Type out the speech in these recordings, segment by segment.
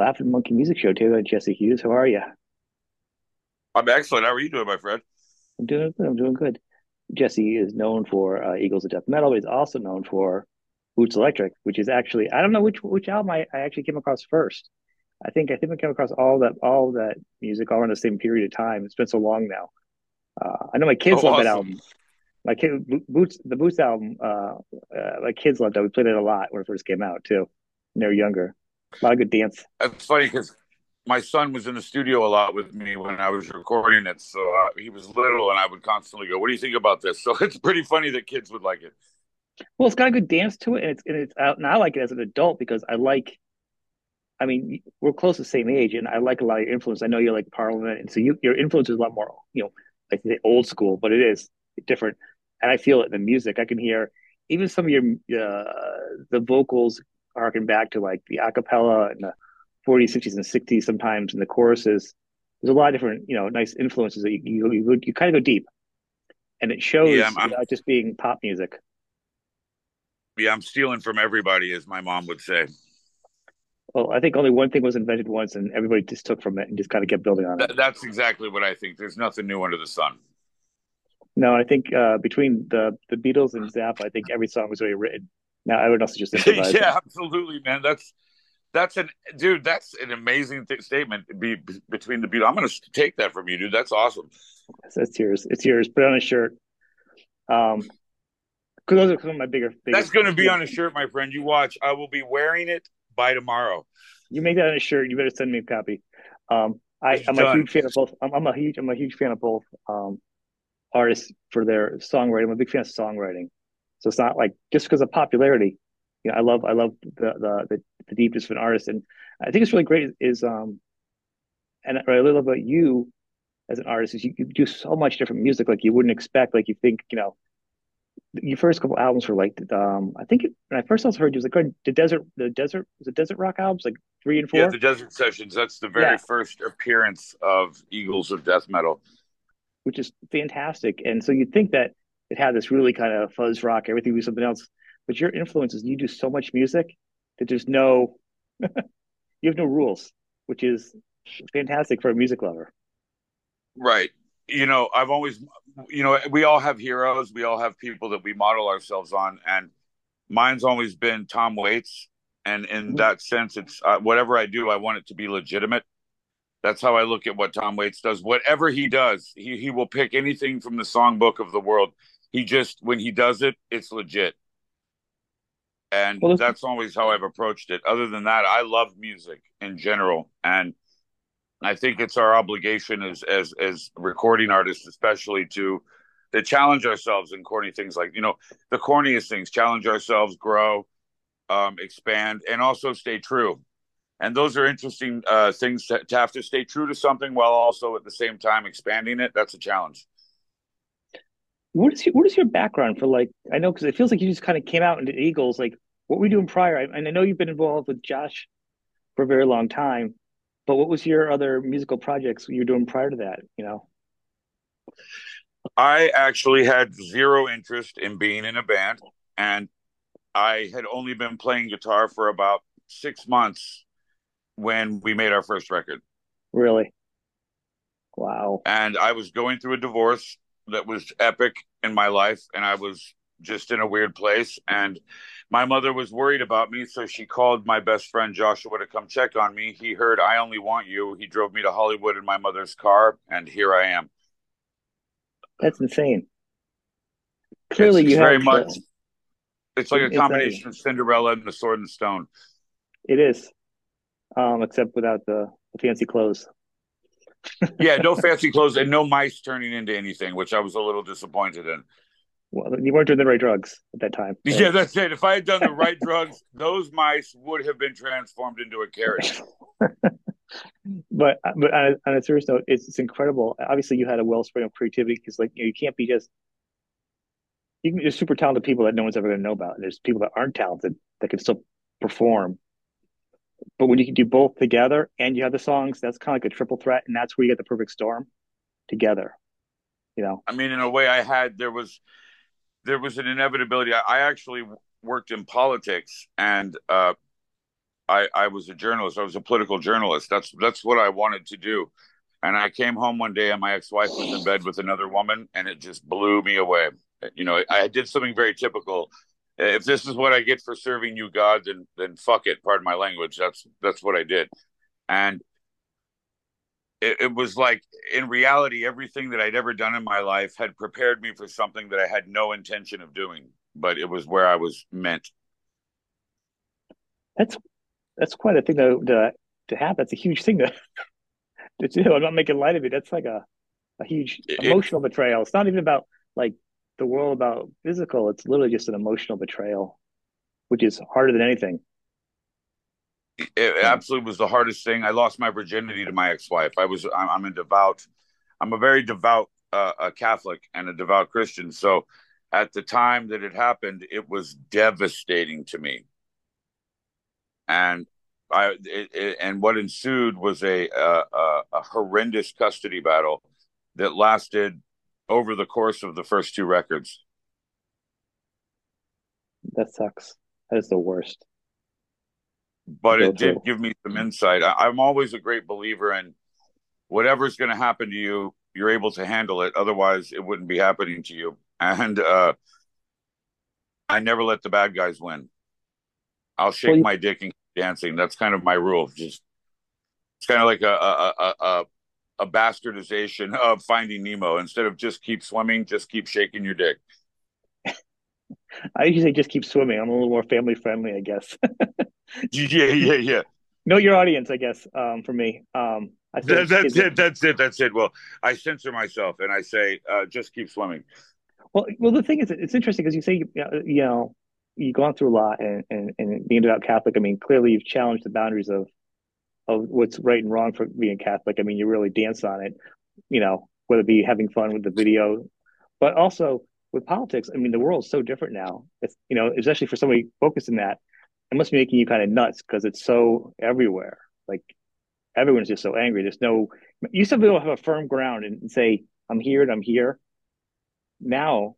welcome to the Laughing Monkey Music Show. Taylor Jesse Hughes, how are you? I'm excellent. How are you doing, my friend? I'm doing good. I'm doing good. Jesse is known for uh, Eagles of Death Metal, but he's also known for Boots Electric, which is actually I don't know which which album I, I actually came across first. I think I think I came across all that all that music all around the same period of time. It's been so long now. Uh, I know my kids Oh, love that album. My kid Boots the Boots album. Uh, uh, my kids loved it. We played it a lot when it first came out too. When they were younger. A lot of good dance. It's funny because my son was in the studio a lot with me when I was recording it. So uh, he was little, and I would constantly go, "What do you think about this?" So it's pretty funny that kids would like it. Well, it's got a good dance to it, and it's and it's out. And I like it as an adult because I like. I mean, we're close to the same age, and I like a lot of your influence. I know you're like Parliament, and so you, your influence is a lot more, you know, like the old school, but it is different. And I feel it in the music. I can hear even some of your uh, the vocals harken back to like the acapella and the 40s, 50s, and 60s sometimes, in the choruses. There's a lot of different, you know, nice influences that you you, you, you kind of go deep, and it Yeah, shows I'm, I'm without just being pop music. yeah, I'm stealing from everybody, as my mom would say. Well, I think only one thing was invented once, and everybody just took from it and just kind of kept building on it. That, that's exactly what I think. There's nothing new under the sun. No, I think uh, between the the Beatles and Zappa, I think every song was already written. Now I would is just improvising. yeah, absolutely, man. That's that's an dude. That's an amazing th- statement. Be, be- between the Beatles, I'm going to take that from you, dude. That's awesome. That's, yours. It's yours. Put it on a shirt. Um, because those are some of my bigger. That's going to be on a shirt, my friend. You watch. I will be wearing it by tomorrow. You make that on a shirt. You better send me a copy. Um, I, I'm a huge fan of both. I'm, I'm a huge. I'm a huge fan of both. Um, artists for their songwriting. I'm a big fan of songwriting. So it's not like just because of popularity. You know, I love I love the the the, the deepness of an artist, and I think it's really great. Is um, and what I really love about you as an artist is you, you do so much different music like you wouldn't expect. Like you think you know, your first couple albums were like um, I think it, when I first also heard you was like the desert the desert was it desert rock albums like three and Yeah, four. the Desert Sessions. That's the very Yeah. first appearance of Eagles of Death Metal. which is fantastic. And so you'd think that it had this really kind of fuzz rock, everything was something else. But your influences, you do so much music that there's no, you have no rules, which is fantastic for a music lover. Right. You know, I've always, you know, we all have heroes. We all have people that we model ourselves on, and mine's always been Tom Waits. And in Mhm. that sense, it's uh, whatever I do, I want it to be legitimate. That's how I look at what Tom Waits does. Whatever he does, he he will pick anything from the songbook of the world. He just when he does it, it's legit. And Well, that's always how I've approached it. Other than that, I love music in general, and I think it's our obligation as as as recording artists, especially to to challenge ourselves in corny things like you know the corniest things. Challenge ourselves, grow, um, expand, and also stay true. And those are interesting uh, things to, to have to stay true to something while also at the same time expanding it. That's a challenge. What is your, what is your background for like, I know, because it feels like you just kind of came out into Eagles. Like, what were you doing prior? I, and I know you've been involved with Josh for a very long time, but what was your other musical projects you were doing prior to that? You know? I actually had zero interest in being in a band, and I had only been playing guitar for about six months when we made our first record. Really? Wow. And I was going through a divorce that was epic in my life, and I was just in a weird place. And my mother was worried about me, so she called my best friend Joshua to come check on me. He heard I only want you. He drove me to Hollywood in my mother's car, and here I am. That's insane. Clearly, it's you very have much. the- It's like a It's combination of Cinderella and the Sword and Stone. It is, um, except without the, the fancy clothes. Yeah, no fancy clothes and no mice turning into anything, which I was a little disappointed in. Well, you weren't doing the right drugs at that time. right? Yeah, that's it. If I had done the right drugs, those mice would have been transformed into a carrot. But but on a, on a serious note, it's, it's incredible. Obviously, you had a wellspring of creativity because, like, you, know, you can't be just. You can, there's super talented people that no one's ever going to know about. And there's people that aren't talented that can still perform. But when you can do both together and you have the songs, that's kind of like a triple threat, and that's where you get the perfect storm together. You know, I mean, in a way, I had there was there was an inevitability. I, I actually worked in politics, and uh, I, I was a journalist. I was a political journalist. That's that's what I wanted to do. And I came home one day and my ex-wife was in bed with another woman and it just blew me away. You know, I did something very typical. If this is what I get for serving you God, then then fuck it. Pardon my language. That's that's what I did. And it, it was like in reality, everything that I'd ever done in my life had prepared me for something that I had no intention of doing, but it was where I was meant. That's that's quite a thing to to, to have. That's a huge thing to, to do. I'm not making light of it. That's like a a huge emotional it, betrayal. It's not even about like the world about physical. It's literally just an emotional betrayal, which is harder than anything it absolutely was the hardest thing. I lost my virginity to my ex-wife. I was I'm, I'm a devout, I'm a very devout uh, a Catholic and a devout Christian. So at the time that it happened, it was devastating to me. And I it, it, and what ensued was a, a a horrendous custody battle that lasted over the course of the first two records. That sucks. That is the worst but it did give me some insight. I, am always a great believer in whatever's going to happen to you, you're able to handle it. Otherwise, it wouldn't be happening to you. And uh, I never let the bad guys win. I'll shake well, my dick and dancing. That's kind of my rule. Just it's kind of like a a, a a, a bastardization of Finding Nemo. Instead of just keep swimming, just keep shaking your dick. I usually just keep swimming. I'm a little more family friendly, I guess. yeah, yeah, yeah. Know your audience, I guess. Um, for me, um, I that, that's it. That's it. That's it. Well, I censor myself and I say, uh, just keep swimming. Well, well, the thing is, it's interesting because you say, you know, you've gone through a lot, and and and being devout Catholic. I mean, clearly you've challenged the boundaries of of what's right and wrong for being Catholic. I mean, you really dance on it. You know, whether it be having fun with the video, but also with politics. I mean, the world's so different now. It's you know, especially for somebody focused in that it must be making you kind of nuts because it's so everywhere. Like everyone's just so angry. There's no you used be able to have a firm ground and say, I'm here and I'm here. Now,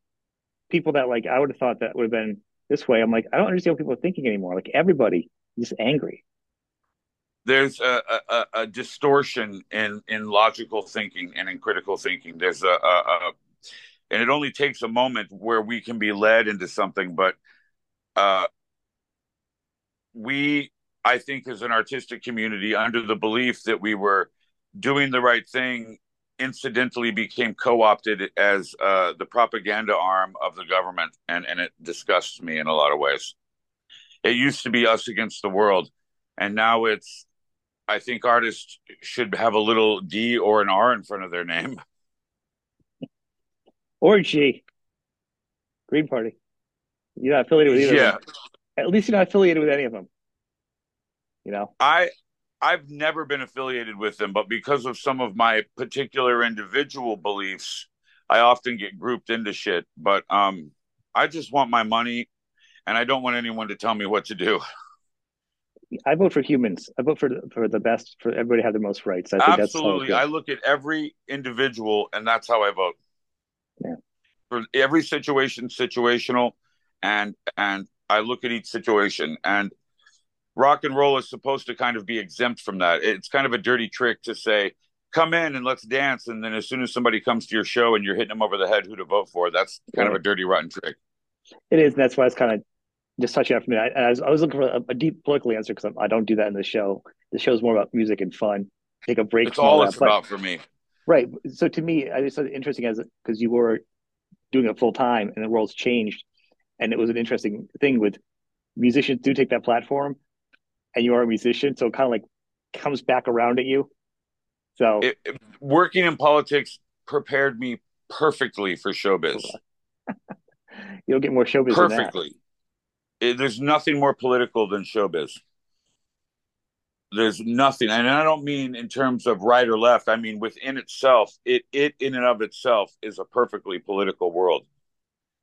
people that like I would have thought that would have been this way. I'm like, I don't understand what people are thinking anymore. Like everybody is angry. There's a, a, a, distortion in in logical thinking and in critical thinking. There's a, a, and it only takes a moment where we can be led into something, but uh, we, I think, as an artistic community, under the belief that we were doing the right thing, incidentally became co-opted as uh, the propaganda arm of the government, and and it disgusts me in a lot of ways. It used to be us against the world, and now it's. I think artists should have a little D or an R in front of their name. Or G. Green Party. You're not affiliated with either. Yeah at least you're not affiliated with any of them. You know, I I've never been affiliated with them, but because of some of my particular individual beliefs, I often get grouped into shit. But um, I just want my money, and I don't want anyone to tell me what to do. I vote for humans. I vote for for the best for everybody to have the most rights. I think Absolutely, I look at every individual, and that's how I vote. Yeah. For every situation, situational, and and I look at each situation and rock and roll is supposed to kind of be exempt from that. It's kind of a dirty trick to say, come in and let's dance. And then as soon as somebody comes to your show and you're hitting them over the head who to vote for, that's kind right. of a dirty, rotten trick. It is. That's why it's kind of just touching on for me. I, I, was, I was looking for a, a deep political answer because I don't do that in the show. The show is more about music and fun. Take a break. It's all, all it's that. about but, for me. Right. So to me, I just thought it interesting as because you were doing it full time and the world's changed and it was an interesting thing with musicians do take that platform and you are a musician so it kind of like comes back around at you so it, it, working in politics prepared me perfectly for showbiz you'll get more showbiz perfectly it, there's nothing more political than showbiz. There's nothing and i don't mean in terms of right or left i mean within itself it it in and of itself is a perfectly political world.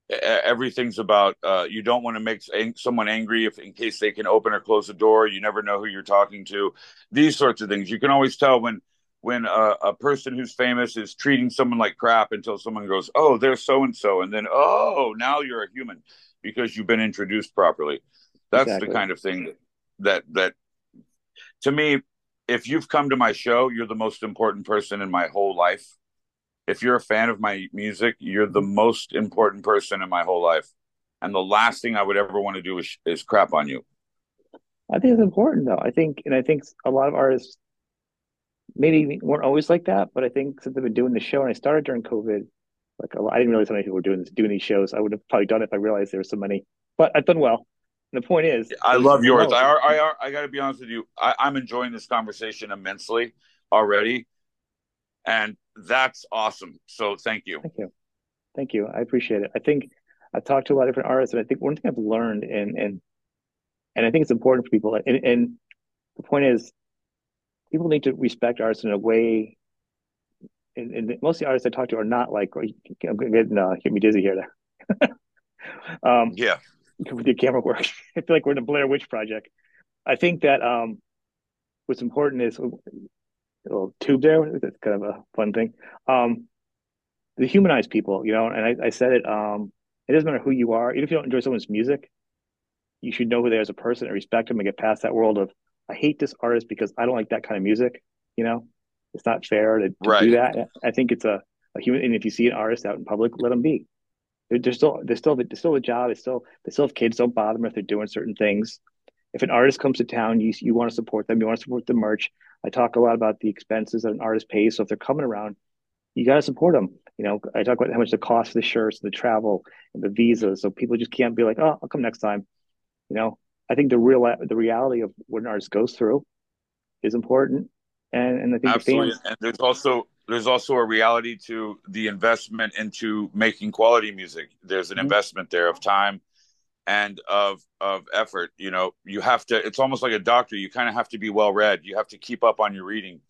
Everything's about uh, you don't want to make someone angry if in case they can open or close the door you never know who you're talking to. These sorts of things you can always tell when when a, a person who's famous is treating someone like crap until someone goes oh they're so and so and then oh now you're a human because you've been introduced properly that's exactly. the kind of thing that that to me, if you've come to my show, you're the most important person in my whole life. If you're a fan of my music, you're the most important person in my whole life. And the last thing I would ever want to do is, is crap on you. I think it's important though. I think, and I think a lot of artists maybe weren't always like that, but I think since I've been doing the show and I started during COVID, like I didn't realize how many people were doing this, doing these shows. I would have probably done it if I realized there were so many, but I've done well. And the point is, I love yours. I, I, I got to be honest with you. I, I'm enjoying this conversation immensely already, and that's awesome. So thank you. Thank you, thank you. I appreciate it. I think I've talked to a lot of different artists, and I think one thing I've learned, and and and I think it's important for people. And, and the point is, people need to respect artists in a way. And, and most of the artists I talk to are not like I'm getting uh, get me dizzy here. um, yeah, with your camera work. I feel like we're in a Blair Witch project. I think that um, what's important is a little tube there. That's kind of a fun thing. Um, the humanize people, you know. And I, I said it. Um, it doesn't matter who you are, even if you don't enjoy someone's music, you should know who they are as a person and respect them and get past that world of I hate this artist because I don't like that kind of music. You know, it's not fair to, to right. do that. I think it's a, a human. And if you see an artist out in public, let them be. They're, they're still they're still they're still a job. They still they still have kids. Don't bother them if they're doing certain things. If an artist comes to town, you you want to support them. You want to support the merch. I talk a lot about the expenses that an artist pays. So if they're coming around, you got to support them. You know, I talk about how much the cost of the shirts, the travel, and the visas. So people just can't be like, oh, I'll come next time. You know, I think the real the reality of what an artist goes through is important, and and I think absolutely. Fans... and there's also there's also a reality to the investment into making quality music. There's an mm-hmm. investment there of time and of of effort. You know, you have to. It's almost like a doctor. You kind of have to be well read. You have to keep up on your reading.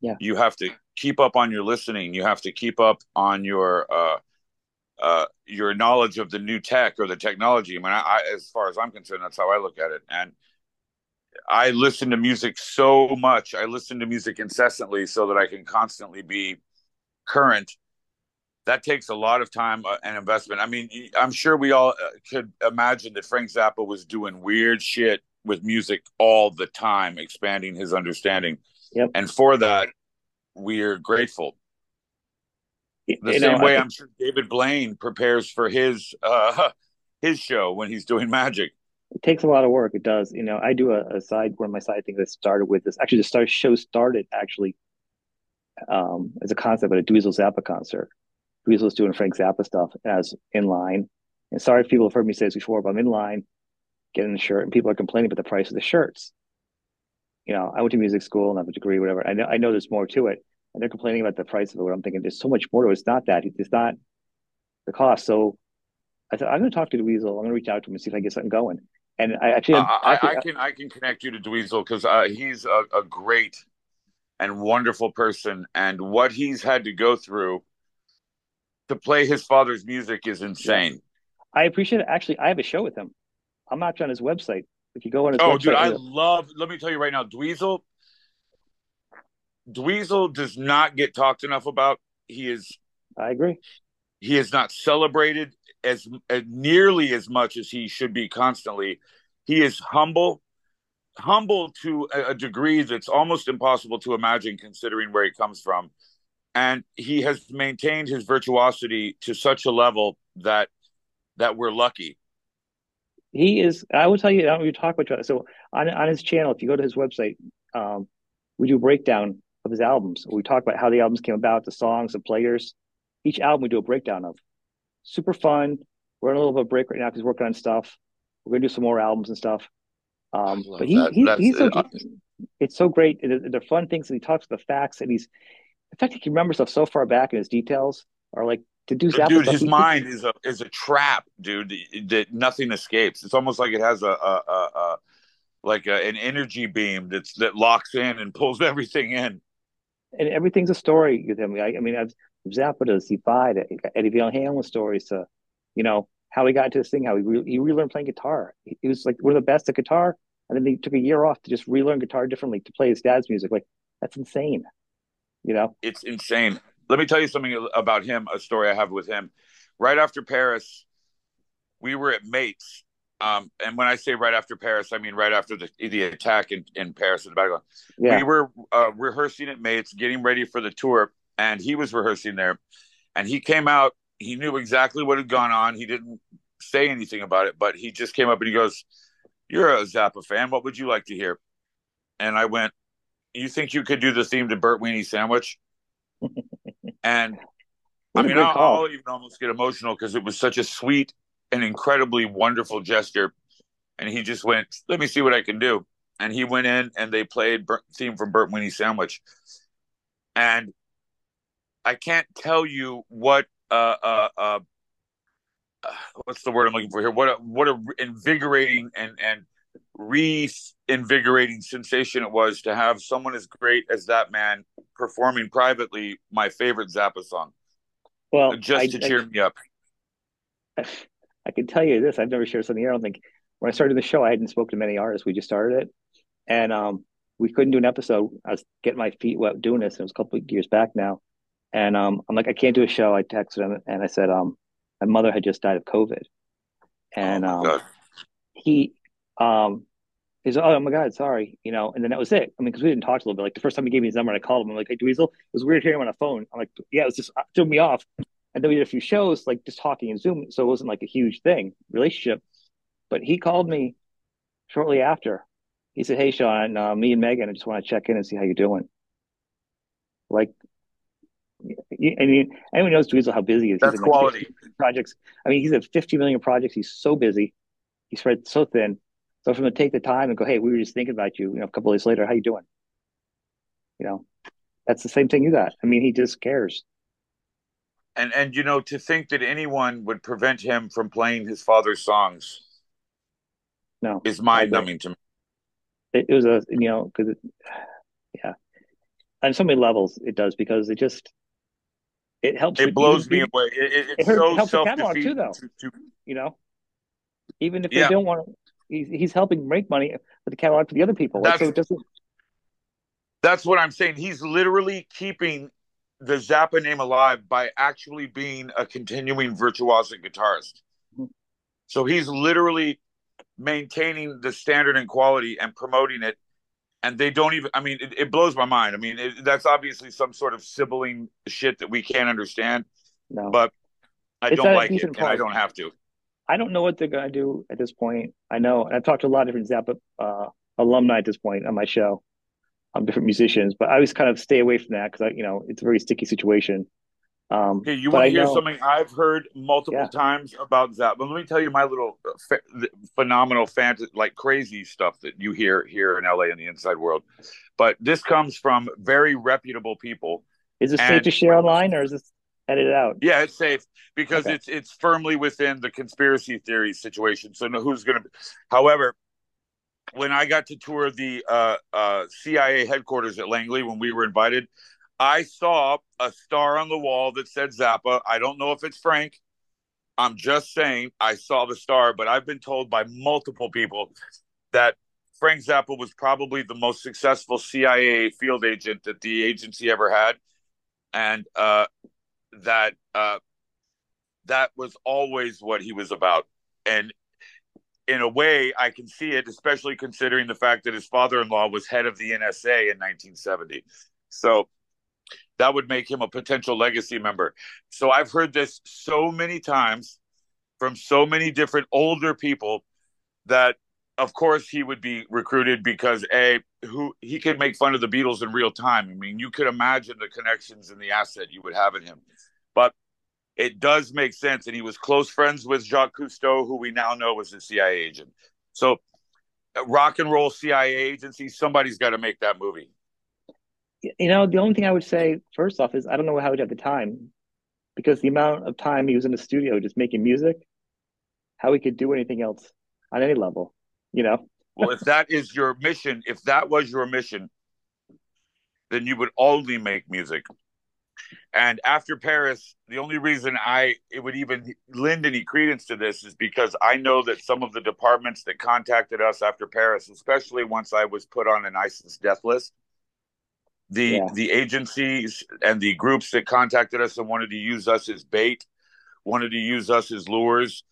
Yeah. You have to keep up on your listening. You have to keep up on your uh, uh, your knowledge of the new tech or the technology. I mean, I, I, as far as I'm concerned, that's how I look at it. And I listen to music so much. I listen to music incessantly so that I can constantly be current. That takes a lot of time uh, and investment. I mean, I'm sure we all uh, could imagine that Frank Zappa was doing weird shit with music all the time, expanding his understanding. Yep. And for that, we're grateful. The you same know, way I'm sure David Blaine prepares for his uh, his show when he's doing magic. It takes a lot of work. It does. You know, I do a, a side of my side things that started with this. Actually, the start show started actually um, as a concept at a Dweezil Zappa concert. Dweezil's doing Frank Zappa stuff as in line. And sorry if people have heard me say this before, but I'm in line getting the shirt, and people are complaining about the price of the shirts. You know, I went to music school and I have a degree, whatever. I know I know there's more to it and they're complaining about the price of it. I'm thinking there's so much more to it. It's not that. It's not the cost. So I thought I'm going to talk to Dweezil. I'm going to reach out to him and see if I can get something going. And I actually, uh, I, I, I, can I can connect you to Dweezil because uh, he's a, a, great and wonderful person, and what he's had to go through to play his father's music is insane. I appreciate it. Actually, I have a show with him. I'm not on his website. If you go on his oh, website, dude, I love. Let me tell you right now, Dweezil Dweezil does not get talked enough about. He is. I agree. He is not celebrated as, as nearly as much as he should be constantly. He is humble, humble to a, a degree that's almost impossible to imagine, considering where he comes from. And he has maintained his virtuosity to such a level that that we're lucky. He is. I will tell you. I will talk about so on on his channel. If you go to his website, um, we do breakdown of his albums. We talk about how the albums came about, the songs, the players. Each album we do a breakdown of. Super fun. We're in a little bit of a break right now because we're working on stuff. We're gonna do some more albums and stuff. Um, but he, he he's so, it's so great. The fun things that he talks the facts and he's in fact he can remember stuff so far back and his details are like to do Zappa dude. His he, mind is a is a trap, dude. That nothing escapes. It's almost like it has a a, a, a like a, an energy beam that's that locks in and pulls everything in and everything's a story with him. I, I mean, I've Zappa to C5, Eddie Van Halen stories to, you know, how he got into this thing, how he, re- he relearned playing guitar. He, he was like one of the best at guitar. And then he took a year off to just relearn guitar differently to play his dad's music. Like, that's insane. You know? It's insane. Let me tell you something about him, a story I have with him. Right after Paris, we were at Mates. Um, and when I say right after Paris, I mean right after the the attack in, in Paris in the background. Yeah. We were uh, rehearsing at Mates, getting ready for the tour, and he was rehearsing there. And he came out. He knew exactly what had gone on. He didn't say anything about it, but he just came up and he goes, "You're a Zappa fan. What would you like to hear?" And I went, "You think you could do the theme to Burnt Weeny Sandwich?" and I mean, I'll. I'll even almost get emotional because it was such a sweet and incredibly wonderful gesture. And he just went, "Let me see what I can do." And he went in and they played Bert, theme from Burnt Weeny Sandwich. And I can't tell you what uh, uh, uh, what's the word I'm looking for here? What a what a invigorating and and reinvigorating sensation it was to have someone as great as that man performing privately my favorite Zappa song Well, just I, to cheer me up. I, I can tell you this. I've never shared something here. I don't think when I started the show, I hadn't spoken to many artists. We just started it, and um, we couldn't do an episode. I was getting my feet wet doing this. And it was a couple of years back now, and um, I'm like, I can't do a show. I texted him and I said, um, my mother had just died of COVID, and oh my um, he um he's oh my god sorry you know and then that was it. I mean because we didn't talk a little bit. Like the first time he gave me his number and i called him. I'm like hey Dweezil it was weird hearing him on a phone. I'm like yeah it was just it threw me off. And then we did a few shows like just talking and zoom so it wasn't like a huge thing relationship. But he called me shortly after. He said hey Shawn uh, me and megan i just want to check in and see how you're doing. Like I mean, anyone knows Dweezil how busy he is. That's like quality. projects. I mean, he's at 50 million projects. He's so busy. He's spread so thin. So for him to take the time and go, hey, we were just thinking about you. You know, a couple of days later, how you doing? You know, that's the same thing you got. I mean, he just cares. And and you know to think that anyone would prevent him from playing his father's songs No, is mind numbing to me. it, it was a you know because it, yeah, on so many levels it does because it just it helps. It blows me away. It, it, It it's hurt- so helps the catalog too, though. To, to, You know, even if Yeah. they don't want to, he's he's helping make money with the catalog for the other people. Like, so it doesn't. That's what I'm saying. He's literally keeping the Zappa name alive by actually being a continuing virtuosic guitarist. Mhm. So he's literally maintaining the standard and quality and promoting it. And they don't even, I mean, it, it blows my mind. I mean, it, that's obviously some sort of sibling shit that we can't understand, No, but I It's don't like it and I don't have to. I don't know what they're gonna do at this point. I know, and I've talked to a lot of different Zappa uh, alumni at this point on my show, um, different musicians, but I always kind of stay away from that because I, you know, it's a very sticky situation. Um, Okay, you want to hear know- something I've heard multiple Yeah. times about that? But Let me tell you my little uh, ph- phenomenal fantasy, like crazy stuff that you hear here in LA in the inside world. But this comes from very reputable people. Is it safe to share online or is this edited out? Yeah, it's safe because Okay. it's it's firmly within the conspiracy theory situation. So no, who's going to? However, when I got to tour the uh, uh, CIA headquarters at Langley when we were invited, I saw a star on the wall that said Zappa. I don't know if it's Frank. I'm just saying I saw the star, but I've been told by multiple people that Frank Zappa was probably the most successful CIA field agent that the agency ever had, and uh, that uh, that was always what he was about. And in a way, I can see it, especially considering the fact that his father-in-law was head of the NSA in 1970. So that would make him a potential legacy member. So I've heard this so many times from so many different older people that of course he would be recruited because a who he could make fun of the Beatles in real time. I mean, you could imagine the connections and the asset you would have in him. But it does make sense and he was close friends with Jacques Cousteau who we now know was a CIA agent. So rock and roll CIA agency somebody's got to make that movie. You know, the only thing I would say first off is I don't know how he'd have the time because the amount of time he was in the studio just making music, how he could do anything else on any level, you know? Well, if that is your mission, if that was your mission, then you would only make music. And after Paris, the only reason I it would even lend any credence to this is because I know that some of the departments that contacted us after Paris, especially once I was put on an ISIS death list, the Yeah. the agencies and the groups that contacted us and wanted to use us as bait, wanted to use us as lures,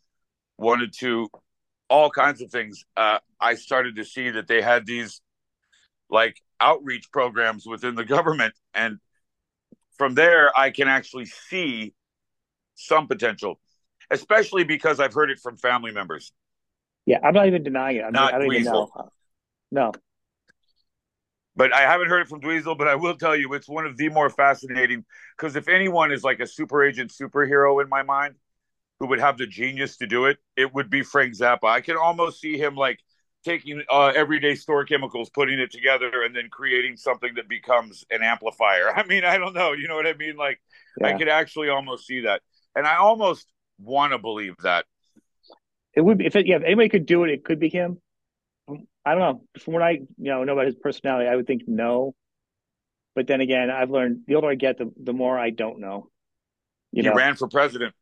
wanted to all kinds of things. Uh, I started to see that they had these like outreach programs within the government, and from there, I can actually see some potential, especially because I've heard it from family members. Yeah, I'm not even denying it. I, mean, Not I don't even know. No, but I haven't heard it from Dweezil. But I will tell you, it's one of the more fascinating because if anyone is like a super agent superhero in my mind who would have the genius to do it, it would be Frank Zappa. I can almost see him like taking uh, everyday store chemicals, putting it together, and then creating something that becomes an amplifier. I mean, I don't know. You know what I mean? Like, yeah. I could actually almost see that, and I almost want to believe that. it would be if it, yeah, if anybody could do it, it could be him. I don't know. From what I you know know about his personality, I would think no. But then again, I've learned the older I get, the the more I don't know. You he know, ran for president.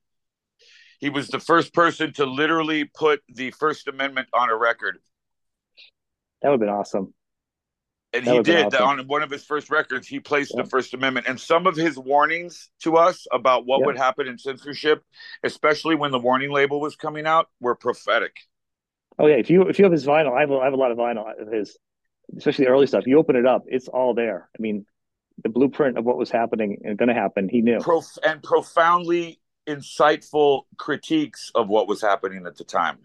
He was the first person to literally put the First Amendment on a record. that would have been awesome. And That he did awesome. on one of his first records. He placed Yeah. the First Amendment, and some of his warnings to us about what Yeah. would happen in censorship, especially when the warning label was coming out, were prophetic. Oh yeah, if you if you have his vinyl, I have a, I have a lot of vinyl of his, especially the early stuff. You open it up, it's all there. I mean, the blueprint of what was happening and going to happen, he knew. Prof- and profoundly insightful critiques of what was happening at the time.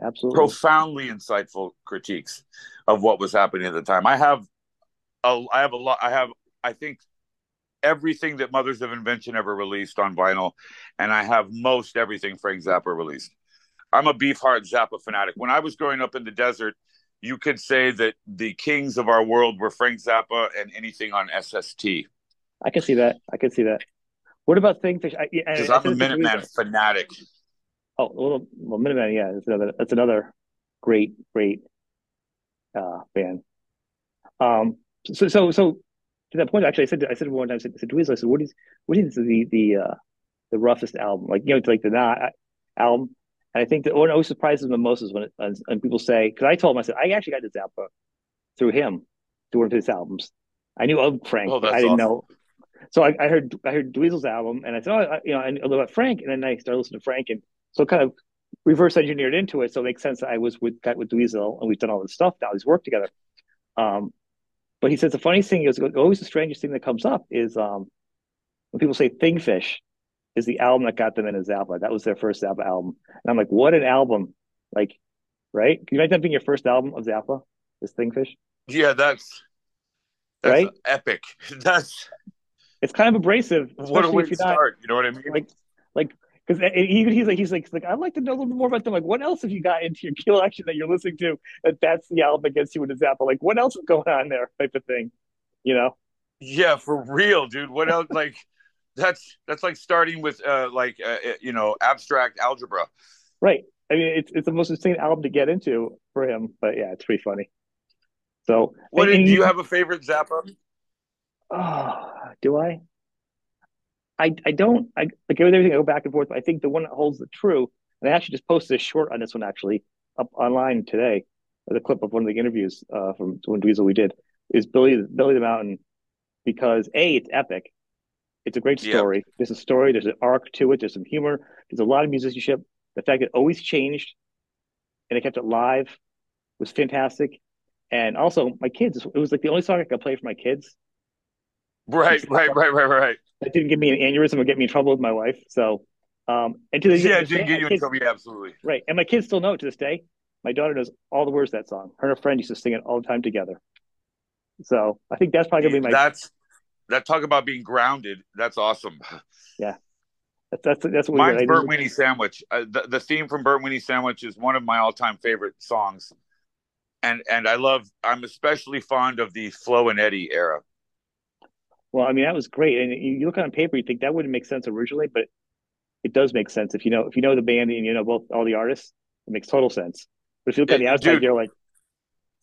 Absolutely. profoundly insightful critiques of what was happening at the time. I have a, I have a lot. I have, I think, everything that Mothers of Invention ever released on vinyl, and I have most everything Frank Zappa released. I'm a Beefheart Zappa fanatic. When I was growing up in the desert, you could say that the kings of our world were Frank Zappa and anything on SST. I can see that. I can see that. What about Thingfish? Yeah, Because I'm a said this to Minuteman Lisa. fanatic. Oh, well, well, Minutemen, yeah, that's another that's another great, great uh band. Um, so so so to that point, actually, I said I said one time, I said, I said to Dweezil, I said, what is what is the the uh the roughest album? Like you know, it's like the not album. And I think that what always surprises me most is when it, when, people say, because I told him, I said, I actually got to Zappa through him, through one of his albums. I knew of Frank, Oh, I didn't awesome. know. So I, I heard I heard Dweezil's album, and I said, oh, I, you know, I know about Frank, and then I started listening to Frank, and so kind of reverse engineered into it. So it makes sense that I was with got with Dweezil, and we've done all this stuff now. He's worked together. Um, but he says the funniest thing is always the strangest thing that comes up is um, when people say Thingfish is the album that got them into Zappa. That was their first Zappa album, and I'm like, what an album! Like, right? Can you imagine that being your first album of Zappa? This Thingfish? Yeah, that's that's Right? epic. That's It's kind of abrasive, what a way to start. You know what I mean? like like because even he's like he's like, he's like I'd like to know a little bit more about them. Like, what else have you got into your collection that you're listening to? That that's the album that gets you into Zappa. Like, what else is going on there? Type of thing, you know? Yeah, for real, dude. What else? Like, that's that's like starting with uh, like uh, uh, you know abstract algebra. Right. I mean, it's it's the most insane album to get into for him. But yeah, it's pretty funny. So, What and- and do you have a favorite Zappa? Oh, do I? I I don't. I like everything. I go back and forth. But I think the one that holds the true, and I actually just posted a short on this one actually up online today, the clip of one of the interviews uh, from one Dweezil we did is Billy Billy the Mountain, because a it's epic, it's a great story. There's a story. There's an arc to it. There's some humor. There's a lot of musicianship. The fact that it always changed, and it kept it live, was fantastic. And also, my kids. It was like the only song I could play for my kids. Right, right, right, right, right. that didn't give me an aneurysm or get me in trouble with my wife. So, um, and to the Yeah, it didn't get you in trouble. Yeah, absolutely. right? And my kids still know it to this day. My daughter knows all the words that song. Her and a friend used to sing it all the time together. So I think that's probably gonna be my That's that talk about being grounded. That's awesome. that's that's that's what Mine's we Burnt Weeny Sandwich. Uh, the, the theme from Burnt Weeny Sandwich is one of my all-time favorite songs, and and I love. I'm especially fond of the Flo and Eddie era. Well, I mean that was great. And you, look on paper, you think that wouldn't make sense originally, but it does make sense if you know if you know the band and you know both all the artists. It makes total sense. But if you look on the outside, dude. you're like,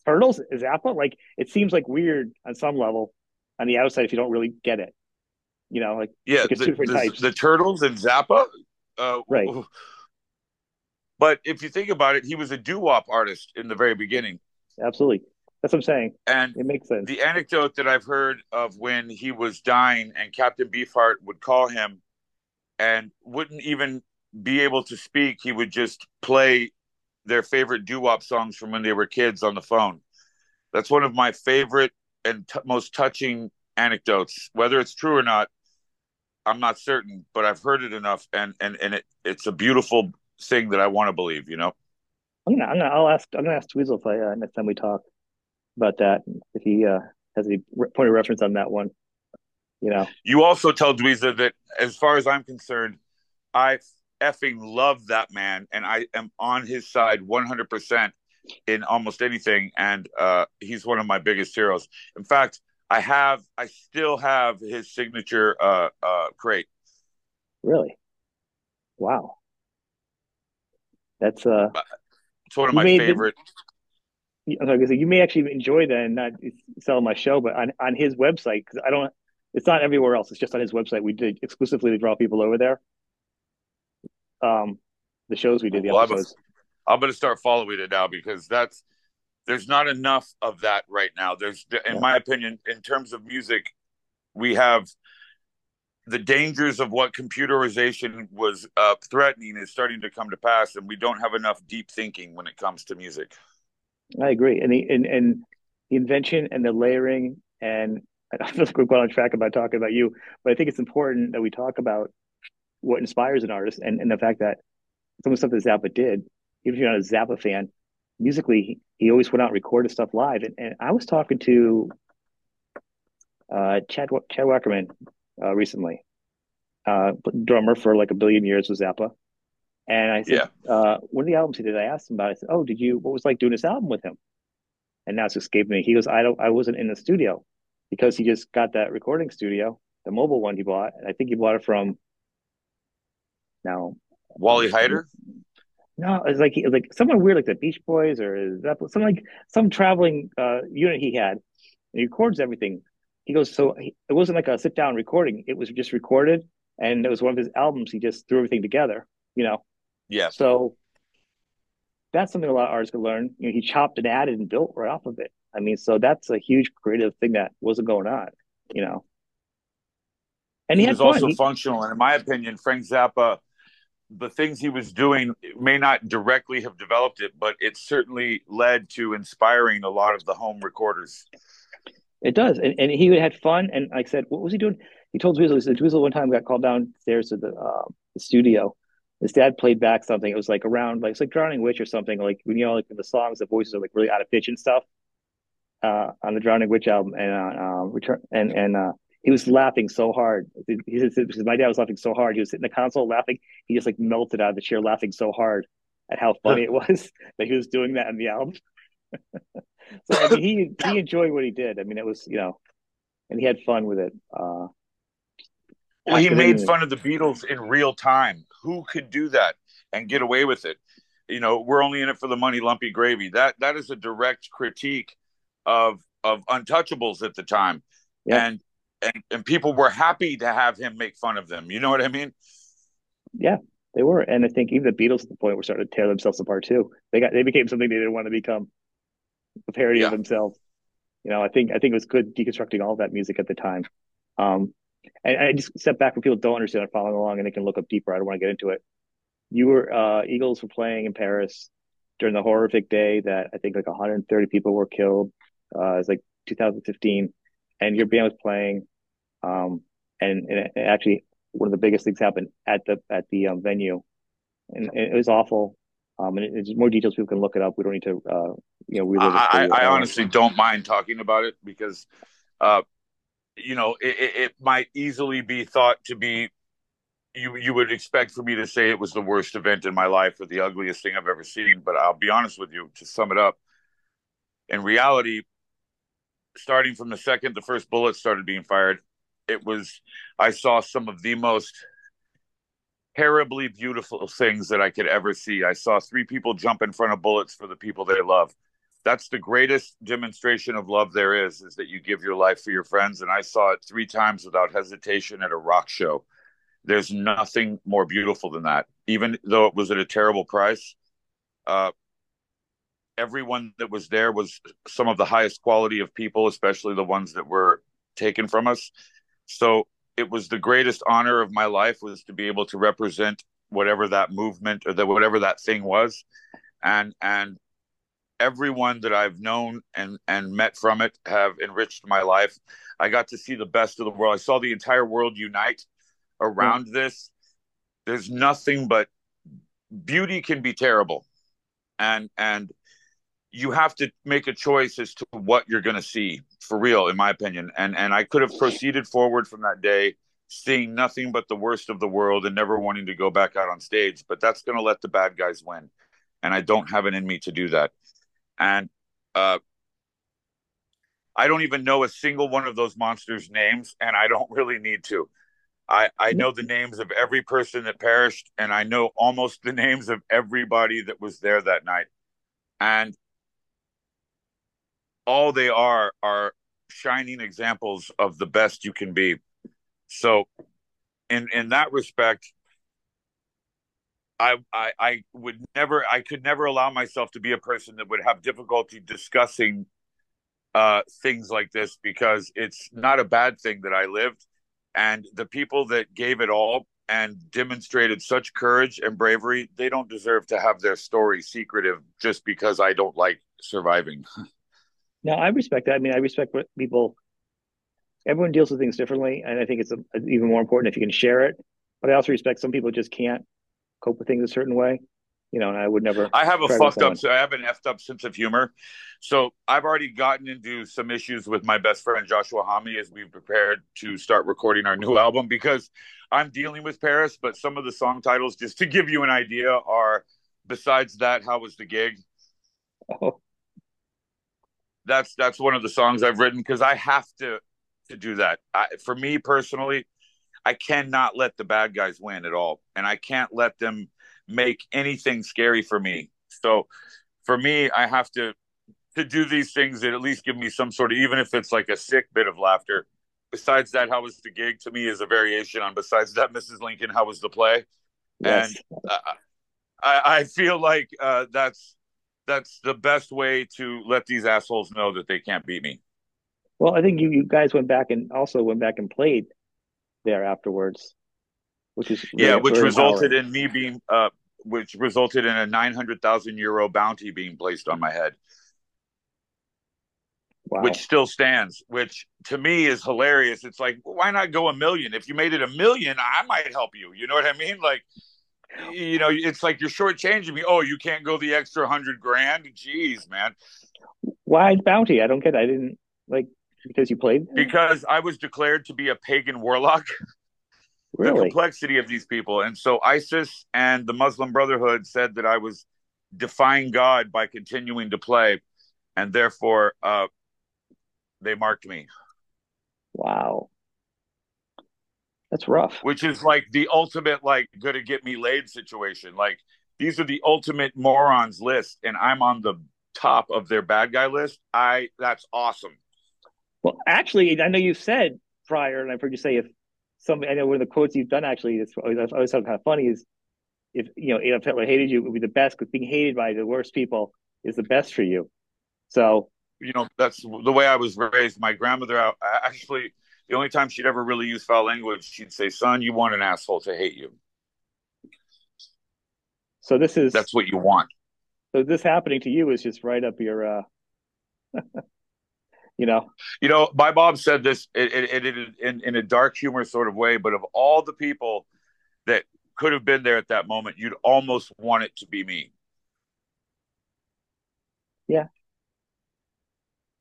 Turtles Zappa. Like it seems like weird on some level on the outside if you don't really get it. You know, like Yeah, Like the, the, the Turtles and Zappa. Uh, Right. But if you think about it, he was a doo-wop artist in the very beginning, absolutely. That's what I'm saying. and It makes sense. the anecdote that I've heard of when he was dying and Captain Beefheart would call him and wouldn't even be able to speak, he would just play their favorite doo wop songs from when they were kids on the phone. That's one of my favorite and t- most touching anecdotes. Whether it's true or not, I'm not certain, but I've heard it enough, and and and it, it's a beautiful thing that I want to believe. You know. I'm gonna, I'm gonna, I'll ask, I'm gonna ask Dweezil if I, uh, next time we talk about that, if he uh, has any point of reference on that one. You know. You also tell Dweezil that, as far as I'm concerned, I effing love that man, and I am on his side 100 percent in almost anything, and uh, he's one of my biggest heroes. In fact, I have, I still have his signature uh, uh, crate. Really? Wow. That's uh, it's one of my favorite. The, I you may actually enjoy that and not sell my show, but on on his website because I don't. It's not everywhere else. It's just on his website. We did exclusively to draw people over there. Um, the shows we did, the well, episodes. I'm going to start following it now because that's there's not enough of that right now. There's, in my opinion, in terms of music, we have the dangers of what computerization was uh, threatening is starting to come to pass, and we don't have enough deep thinking when it comes to music. I agree, and the and, and the invention and the layering, and I feel like we're going on track about talking about you, but I think it's important that we talk about what inspires an artist and, and the fact that some of the stuff that Zappa did, even if you're not a Zappa fan, musically he, always went out and recorded stuff live. And, and I was talking to uh, Chad Chad Wackerman uh, recently, uh, drummer for like a billion years with Zappa. And I said, yeah. uh, one of the albums he did, I asked him about. It. I said, "Oh, did you? What was like doing this album with him?" And now it's escaped me. He goes, "I don't. I wasn't in the studio because he just got that recording studio, the mobile one he bought, and I think he bought it from now Wally Heider. No, it's like like someone weird, like the Beach Boys or that some like some traveling uh, unit he had. And he records everything. He goes, so he, it wasn't like a sit down recording. It was just recorded, and it was one of his albums. He just threw everything together. You know. Yeah. So that's something a lot of artists could learn. You know, he chopped and added and built right off of it. I mean, so that's a huge creative thing that wasn't going on. You know. And he, he was fun. also he, functional, and in my opinion, Frank Zappa the things he was doing may not directly have developed it, but it certainly led to inspiring a lot of the home recorders. It does, and, and he had fun. And like I said, what was he doing? He told Dweezil, he said Dweezil one time got called downstairs to the, uh, the studio. His dad played back something. It was like around, like it's like Drowning Witch or something. Like when you know, like the songs, the voices are like really out of pitch and stuff. Uh, on the Drowning Witch album, and uh, uh return and and uh, he was laughing so hard. He said, my dad was laughing so hard. He was sitting in the console laughing. He just like melted out of the chair laughing so hard at how funny it was that he was doing that in the album. so I mean, he he enjoyed what he did. I mean, it was you know, and he had fun with it. Uh, well, he made fun of the Beatles in real time. Who could do that and get away with it? You know, we're only in it for the money, lumpy gravy. That that is a direct critique of of Untouchables at the time, yeah. and and, and people were happy to have him make fun of them. You know what I mean? Yeah, they were. And I think even the Beatles at the point were starting to tear themselves apart too. They got they became something they didn't want to become a parody yeah. of themselves. You know, I think I think it was good deconstructing all that music at the time. Um, and I just step back when people don't understand it, following along, and they can look up deeper. I don't want to get into it. You were uh, Eagles were playing in Paris during the horrific day that I think like 130 people were killed. Uh, it was like 2015, and your band was playing. Um, and, and it, actually, one of the biggest things happened at the at the um, venue, and, and, it was awful. Um, and it's more details people can look it up. We don't need to, uh, you know, relive I, I, I honestly don't mind talking about it because, uh, you know, it, it might easily be thought to be you you would expect for me to say it was the worst event in my life or the ugliest thing I've ever seen. But I'll be honest with you, to sum it up, in reality, starting from the second the first bullet started being fired, it was I saw some of the most terribly beautiful things that I could ever see. I saw three people jump in front of bullets for the people they love. That's the greatest demonstration of love there is, is that you give your life for your friends. And I saw it three times without hesitation at a rock show. There's nothing more beautiful than that. Even though it was at a terrible price, uh, everyone that was there was some of the highest quality of people, especially the ones that were taken from us. So it was the greatest honor of my life was to be able to represent whatever that movement or that whatever that thing was, and and everyone that I've known and and met from it have enriched my life. I got to see the best of the world. I saw the entire world unite around mm. this. There's nothing but beauty can be terrible, and and you have to make a choice as to what you're going to see for real in my opinion. And and i could have proceeded forward from that day seeing nothing but the worst of the world and never wanting to go back out on stage but that's going to let the bad guys win. And i don't have it in me to do that. And uh i don't even know a single one of those monsters names and i don't really need to. I, I know the names of every person that perished, and I know almost the names of everybody that was there that night. And all they are are shining examples of the best you can be. So, in in that respect, I, I I would never I could never allow myself to be a person that would have difficulty discussing uh, things like this because it's not a bad thing that I lived, and the people that gave it all and demonstrated such courage and bravery, they don't deserve to have their story secretive just because I don't like surviving. No, I respect that. I mean, I respect what people. Everyone deals with things differently, and I think it's a, even more important if you can share it. But I also respect some people just can't cope with things a certain way. You know, and I would never. I have a fucked up. I have an effed up sense of humor, so I've already gotten into some issues with my best friend Joshua Homme as we've prepared to start recording our new album because I'm dealing with Paris. But some of the song titles, just to give you an idea, are besides that, how was the gig? Oh that's that's one of the songs I've written because I have to to do that. I, for me personally, I cannot let the bad guys win at all, and I can't let them make anything scary for me. So, for me, I have to to do these things that at least give me some sort of, even if it's like a sick bit of laughter. Besides that, how was the gig? To me, is a variation on. Besides that, Mrs. Lincoln, how was the play? Yes. And uh, I, I feel like uh, that's that's the best way to let these assholes know that they can't beat me. Well, I think you, you guys went back and also went back and played there afterwards, which is yeah, which resulted in me being uh, which resulted in a nine hundred thousand euro bounty being placed on my head. Wow. Which still stands, which to me is hilarious. It's like, why not go a million? If you made it a million, I might help you. You know what I mean? Like, you know, it's like you're shortchanging me. Oh, you can't go the extra hundred grand. Jeez, man. Why bounty? I don't get. It. I didn't like because you played. Because I was declared to be a pagan warlock. Really? The complexity of these people, and so ISIS and the Muslim Brotherhood said that I was defying God by continuing to play, and therefore uh, they marked me. Wow. That's rough. Which is like the ultimate, like, gonna get me laid situation. Like, these are the ultimate morons list, and I'm on the top of their bad guy list. I that's awesome. Well, actually, I know you've said prior, and I've heard you say if some, I know one of the quotes you've done actually is always, always kind of funny is if you know Adolf Hitler hated you, it would be the best because being hated by the worst people is the best for you. So you know that's the way I was raised. My grandmother actually the only time she'd ever really use foul language, she'd say, "Son, you want an asshole to hate you." So this is that's what you want. So this happening to you is just right up your, uh, you know. You know, my mom said this it, it, it, in in a dark humor sort of way, but of all the people that could have been there at that moment, you'd almost want it to be me. Yeah,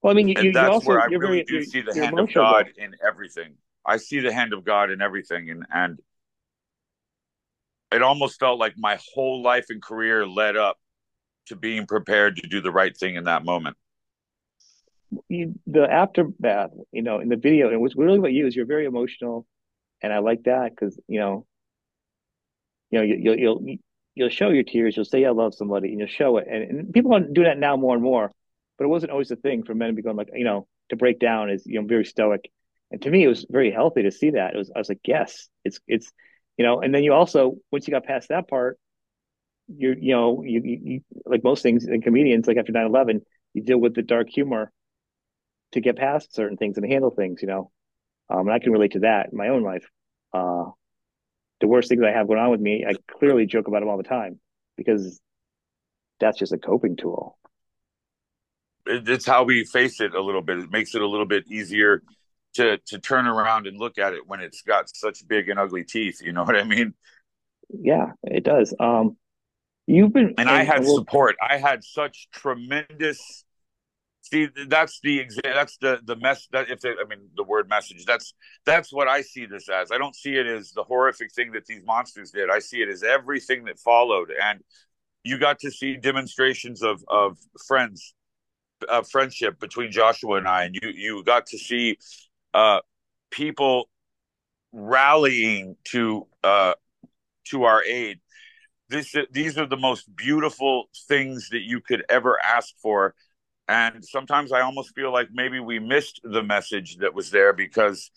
well, I mean, you, and you that's also, where I really very, do see the hand of God in everything. I see the hand of God in everything, and and it almost felt like my whole life and career led up to being prepared to do the right thing in that moment. You, the aftermath, you know, in the video, and what's really about you is you're very emotional, and I like that because you know, you know, you, you'll you'll you'll show your tears, you'll say I love somebody, and you'll show it, and, and people do that now more and more but it wasn't always a thing for men to be going like, you know, to break down is, you know, very stoic. And to me, it was very healthy to see that. It was, I was like, yes, it's, it's, you know, and then you also, once you got past that part, you're you know, you, you, you like most things in comedians, like after 9 11, you deal with the dark humor to get past certain things and handle things, you know. Um, and I can relate to that in my own life. Uh, the worst things I have going on with me, I clearly joke about them all the time because that's just a coping tool. It's how we face it a little bit. It makes it a little bit easier to to turn around and look at it when it's got such big and ugly teeth. You know what I mean? Yeah, it does. Um, you've been, and, I had support. I had such tremendous. See, that's the that's the the mess. That if they, I mean the word message, that's that's what I see this as. I don't see it as the horrific thing that these monsters did. I see it as everything that followed, and you got to see demonstrations of of friends, of friendship between Joshua and I, and you you got to see uh, people rallying to uh, to our aid. This, these are the most beautiful things that you could ever ask for. And sometimes I almost feel like maybe we missed the message that was there because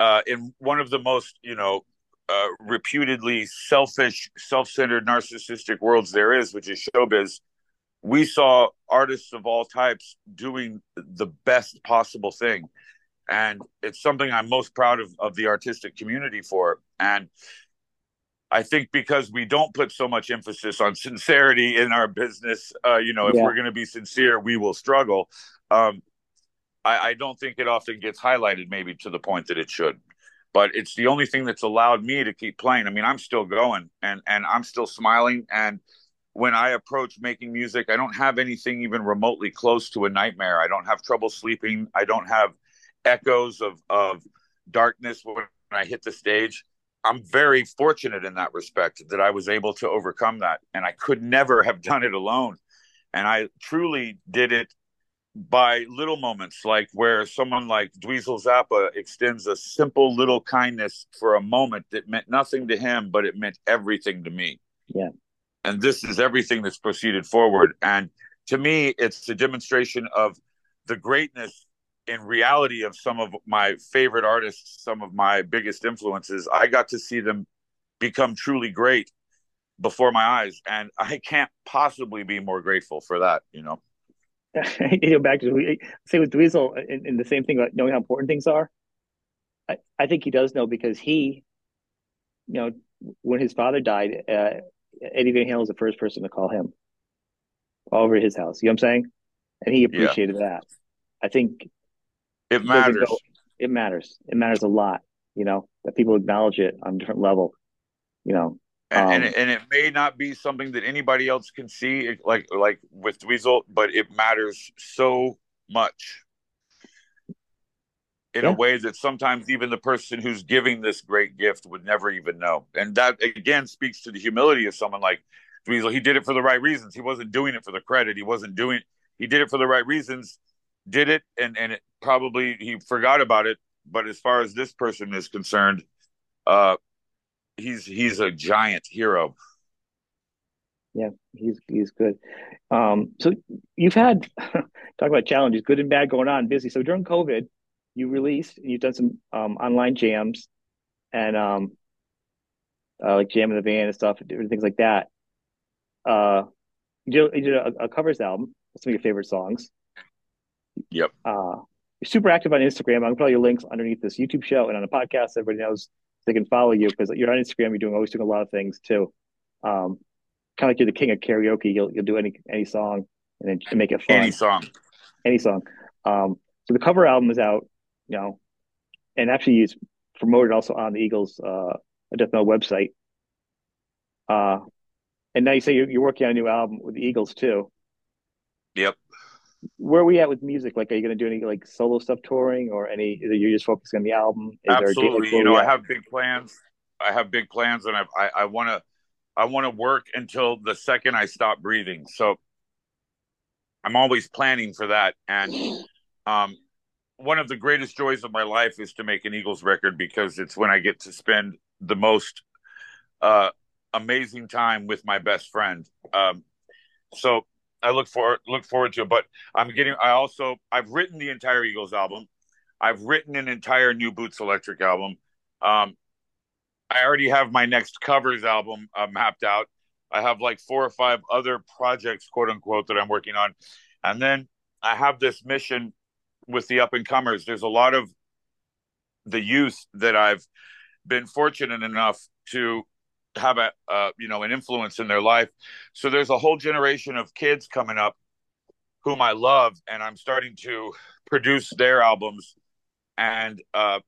uh, in one of the most, you know, uh, reputedly selfish, self-centered, narcissistic worlds there is, which is showbiz, we saw artists of all types doing the best possible thing and it's something I'm most proud of of the artistic community for. And I think because we don't put so much emphasis on sincerity in our business, uh, you know, if yeah. we're going to be sincere, we will struggle. Um, I, I don't think it often gets highlighted, maybe to the point that it should. But it's the only thing that's allowed me to keep playing. I mean, I'm still going, and and I'm still smiling. And when I approach making music, I don't have anything even remotely close to a nightmare. I don't have trouble sleeping. I don't have echoes of of darkness when I hit the stage. I'm very fortunate in that respect that I was able to overcome that, and I could never have done it alone. And I truly did it by little moments, like where someone like Dweezil Zappa extends a simple little kindness for a moment that meant nothing to him, but it meant everything to me. Yeah. And this is everything that's proceeded forward. And to me, it's a demonstration of the greatness in reality of some of my favorite artists, some of my biggest influences, I got to see them become truly great before my eyes, and I can't possibly be more grateful for that. You know. you know, back to say with Dweezil, in, the same thing about knowing how important things are. I, I think he does know because he, you know, when his father died, uh, Eddie Van Halen was the first person to call him over his house. You know what I'm saying? And he appreciated yeah. that. I think it matters. Go, it matters. It matters a lot. You know that people acknowledge it on a different level. You know, and, um, and, it, and, it, may not be something that anybody else can see, like like with Dweezil, but it matters so much in yeah. a way that sometimes even the person who's giving this great gift would never even know. And that again speaks to the humility of someone like Dweezil. He did it for the right reasons. He wasn't doing it for the credit. He wasn't doing. He did it for the right reasons did it and and it probably he forgot about it but as far as this person is concerned uh he's he's a giant hero yeah he's he's good um so you've had talk about challenges good and bad going on busy so during covid you released and you've done some um online jams and um uh, like jam in the van and stuff different things like that uh you did, you did a, a covers album some of your favorite songs Yep. Uh, you're super active on Instagram. I'm gonna put all your links underneath this YouTube show and on the podcast. Everybody knows they can follow you because you're on Instagram. You're doing always doing a lot of things too. Um, kind of like you're the king of karaoke. You'll you'll do any any song and then make it fun. Any song. Any song. Um, so the cover album is out, you know, and actually he's promoted also on the Eagles uh Death Metal website. Uh, and now you say you're, you're working on a new album with the Eagles too. Yep where are we at with music? Like, are you going to do any like solo stuff touring or any? You're just focusing on the album? Is Absolutely. you know, I have big plans. I have big plans, and I've, I I want to I want to work until the second I stop breathing. So I'm always planning for that. And um, one of the greatest joys of my life is to make an Eagles record because it's when I get to spend the most uh, amazing time with my best friend. Um, so I look for look forward to it. But I'm getting. I also I've written the entire Eagles album. I've written an entire New Boots Electric album. Um, I already have my next covers album uh, mapped out. I have like four or five other projects, quote unquote, that I'm working on, and then I have this mission with the up and comers. There's a lot of the youth that I've been fortunate enough to have a uh, you know an influence in their life. So there's a whole generation of kids coming up whom I love, and I'm starting to produce their albums and uh,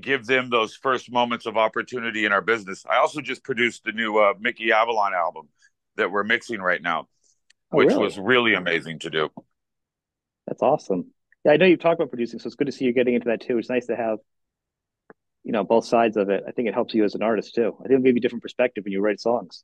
give them those first moments of opportunity in our business. I also just produced the new uh, Mickey Avalon album that we're mixing right now, oh, which really? was really amazing to do. That's awesome. Yeah, I know you've talked about producing, so it's good to see you getting into that too. It's nice to have, you know, both sides of it. I think it helps you as an artist too. I think it'll give you a different perspective when you write songs.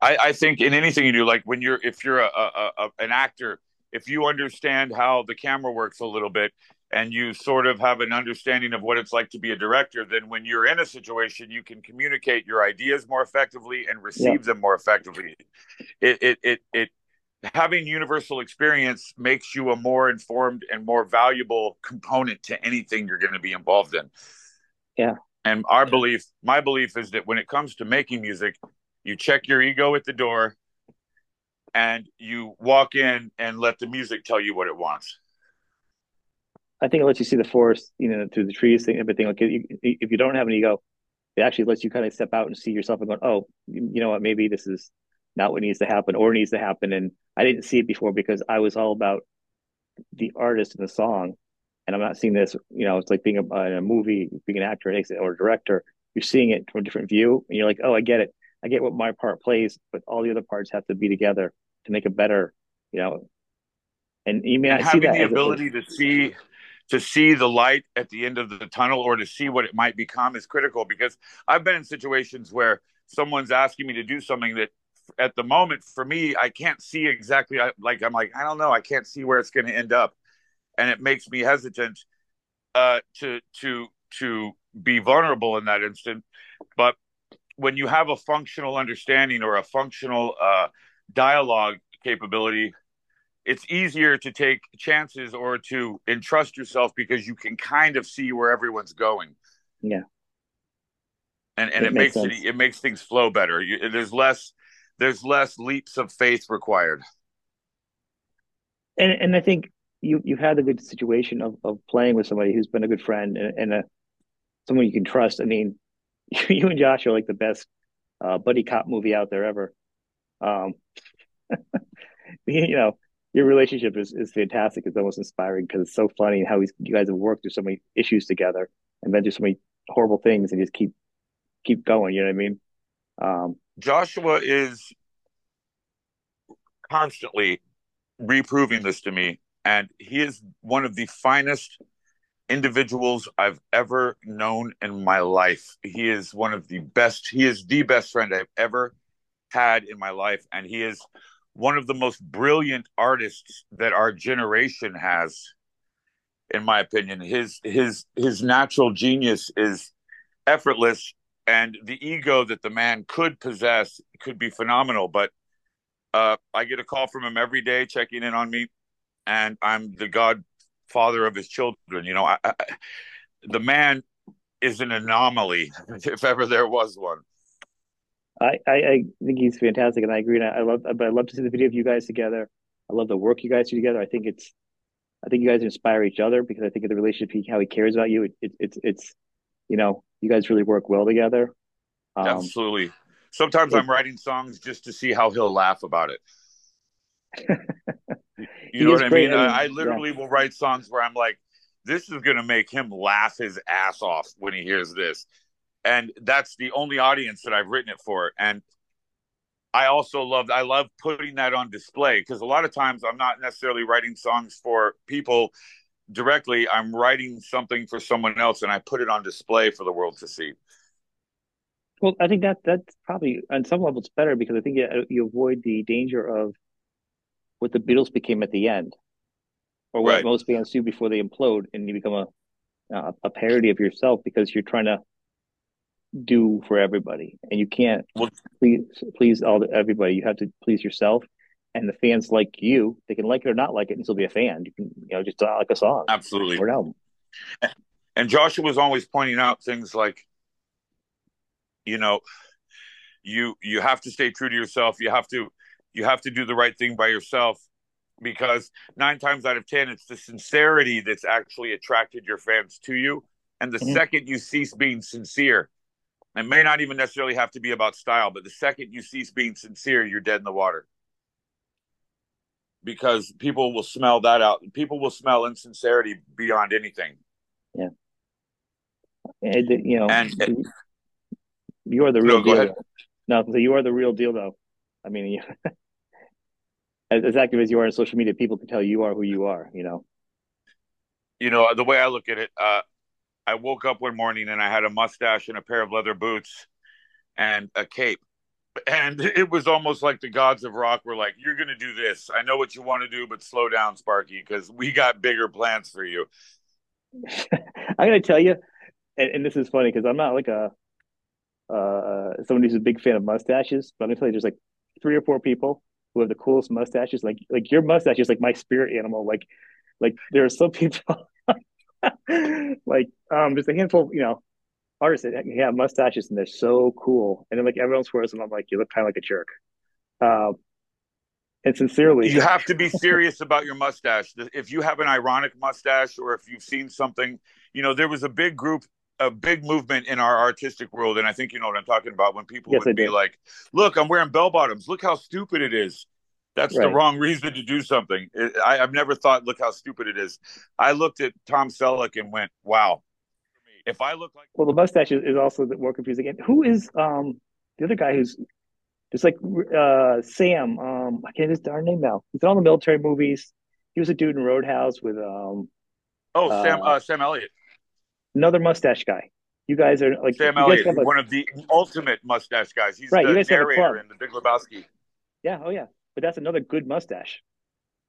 I, I think in anything you do, like when you're if you're a, a, a an actor, if you understand how the camera works a little bit and you sort of have an understanding of what it's like to be a director, then when you're in a situation, you can communicate your ideas more effectively and receive yeah. them more effectively. It, it, it, it, having universal experience makes you a more informed and more valuable component to anything you're going to be involved in. Yeah. And our belief, my belief is that when it comes to making music, you check your ego at the door and you walk in and let the music tell you what it wants. I think it lets you see the forest, you know, through the trees, everything. Like if you don't have an ego, it actually lets you kind of step out and see yourself and go, oh, you know what, maybe this is not what needs to happen or needs to happen. And I didn't see it before because I was all about the artist and the song. And I'm not seeing this, you know, it's like being a, in a movie, being an actor or a director. You're seeing it from a different view, and you're like, oh, I get it. I get what my part plays, but all the other parts have to be together to make it better, you know. And you may not having see that the ability to see to see the light at the end of the tunnel or to see what it might become is critical because I've been in situations where someone's asking me to do something that at the moment for me I can't see exactly like I'm like I don't know I can't see where it's going to end up and it makes me hesitant uh to to to be vulnerable in that instant but when you have a functional understanding or a functional uh dialogue capability it's easier to take chances or to entrust yourself because you can kind of see where everyone's going. Yeah. And and it, it makes, makes it it makes things flow better. You, there's less there's less leaps of faith required. And and I think you you've had a good situation of of playing with somebody who's been a good friend and, and a someone you can trust. I mean, you and Josh are like the best uh, buddy cop movie out there ever. Um, you know, your relationship is, is fantastic. It's almost inspiring because it's so funny how you guys have worked through so many issues together and been through so many horrible things and just keep keep going. You know what I mean? Um, Joshua is constantly reproving this to me, and he is one of the finest individuals I've ever known in my life. He is one of the best. He is the best friend I've ever had in my life, and he is one of the most brilliant artists that our generation has in my opinion his his his natural genius is effortless and the ego that the man could possess could be phenomenal but uh, i get a call from him every day checking in on me and i'm the godfather of his children you know I, I, the man is an anomaly if ever there was one I, I, think he's fantastic, and I agree. And I, I love, but I love to see the video of you guys together. I love the work you guys do together. I think it's, I think you guys inspire each other because I think of the relationship, how he cares about you. It, it, it's, it's, you know, you guys really work well together. Um, Absolutely. Sometimes it, I'm writing songs just to see how he'll laugh about it. you know what I mean? I, I literally yeah. will write songs where I'm like, this is going to make him laugh his ass off when he hears this and that's the only audience that I've written it for. And I also love I love putting that on display because a lot of times I'm not necessarily writing songs for people directly. I'm writing something for someone else, and I put it on display for the world to see. Well, I think that that's probably on some level it's better because I think you, you avoid the danger of what the Beatles became at the end, or what right. most bands do before they implode, and you become a a parody of yourself because you're trying to do for everybody, and you can't well, please please all the, everybody. You have to please yourself, and the fans like you. They can like it or not like it, and still be a fan. You can you know just uh, like a song, absolutely, or an album. And Joshua was always pointing out things like, you know, you you have to stay true to yourself. You have to you have to do the right thing by yourself because nine times out of ten it's the sincerity that's actually attracted your fans to you And the mm-hmm. second you cease being sincere, it may not even necessarily have to be about style, but the second you cease being sincere, you're dead in the water. Because people will smell that out. People will smell insincerity beyond anything. Yeah. And, you know, and, you are the real no, deal. No, you are the real deal, though. I mean, as, as active as you are on social media, people can tell you are who you are. You know. You know the way I look at it. Uh, I woke up one morning and I had a mustache and a pair of leather boots and a cape. And it was almost like the gods of rock were like, You're going to do this. I know what you want to do, but slow down, Sparky, because we got bigger plans for you. I'm going to tell you, and, and, this is funny because I'm not like a uh, someone who's a big fan of mustaches, but I'm going to tell you, there's like three or four people who have the coolest mustaches. Like, like your mustache is like my spirit animal. Like, like there are some people like um, just a handful, you know, artists that have mustaches and they're so cool. And then like everyone swears and I'm like, you look kind of like a jerk. Uh, and sincerely, you have to be serious about your mustache. If you have an ironic mustache or if you've seen something, you know, there was a big group a big movement in our artistic world, and I think you know what I'm talking about. When people yes, would be like, "Look, I'm wearing bell bottoms. Look how stupid it is." That's right. the wrong reason to do something. It, I, have never thought, look how stupid it is. I looked at Tom Selleck and went, wow. If I look like well, the mustache is, is also more confusing. And who is um the other guy who's just like uh Sam? Um, I can't his darn name now. He's in all the military movies. He was a dude in Roadhouse with um. Oh, uh, Sam uh, Sam Elliott. Another mustache guy. You guys are like Sam Elliott, like, one of the ultimate mustache guys. He's right, the you guys narrator in The Big Lebowski. Yeah. Oh yeah but that's another good mustache,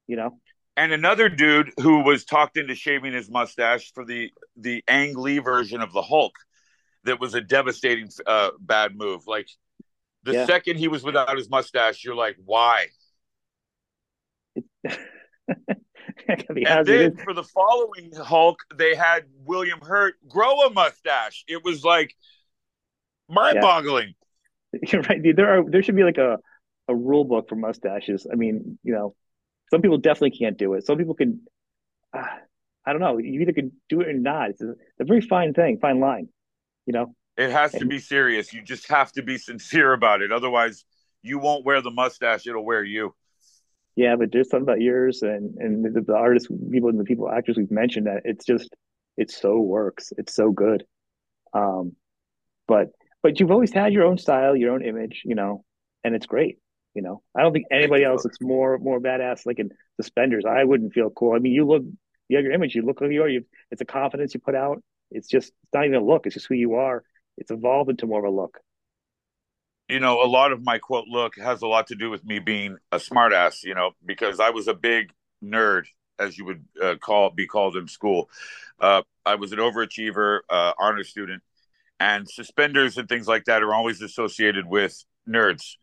you know. And another dude who was talked into shaving his mustache for the the Ang Lee version of the Hulk, that was a devastating uh, bad move. Like the yeah. second he was without his mustache, you're like, why? and then for the following Hulk, they had William Hurt grow a mustache. It was like mind-boggling. Yeah. You're right. There are there should be like a a rule book for mustaches. I mean, you know, some people definitely can't do it. Some people can. Uh, I don't know. You either can do it or not. It's a, a very fine thing, fine line. You know, it has and, to be serious. You just have to be sincere about it. Otherwise, you won't wear the mustache. It'll wear you. Yeah, but there's something about yours and and the, the artists, people, and the people actors we've mentioned that it's just it so works. It's so good. Um, but but you've always had your own style, your own image, you know, and it's great. You know, I don't think anybody else looks more more badass like in suspenders. I wouldn't feel cool. I mean, you look, you have your image, you look who you are. You, it's a confidence you put out. It's just it's not even a look. It's just who you are. It's evolved into more of a look. You know, a lot of my quote look has a lot to do with me being a smartass. You know, because I was a big nerd, as you would uh, call be called in school. Uh, I was an overachiever, uh, honor student, and suspenders and things like that are always associated with nerds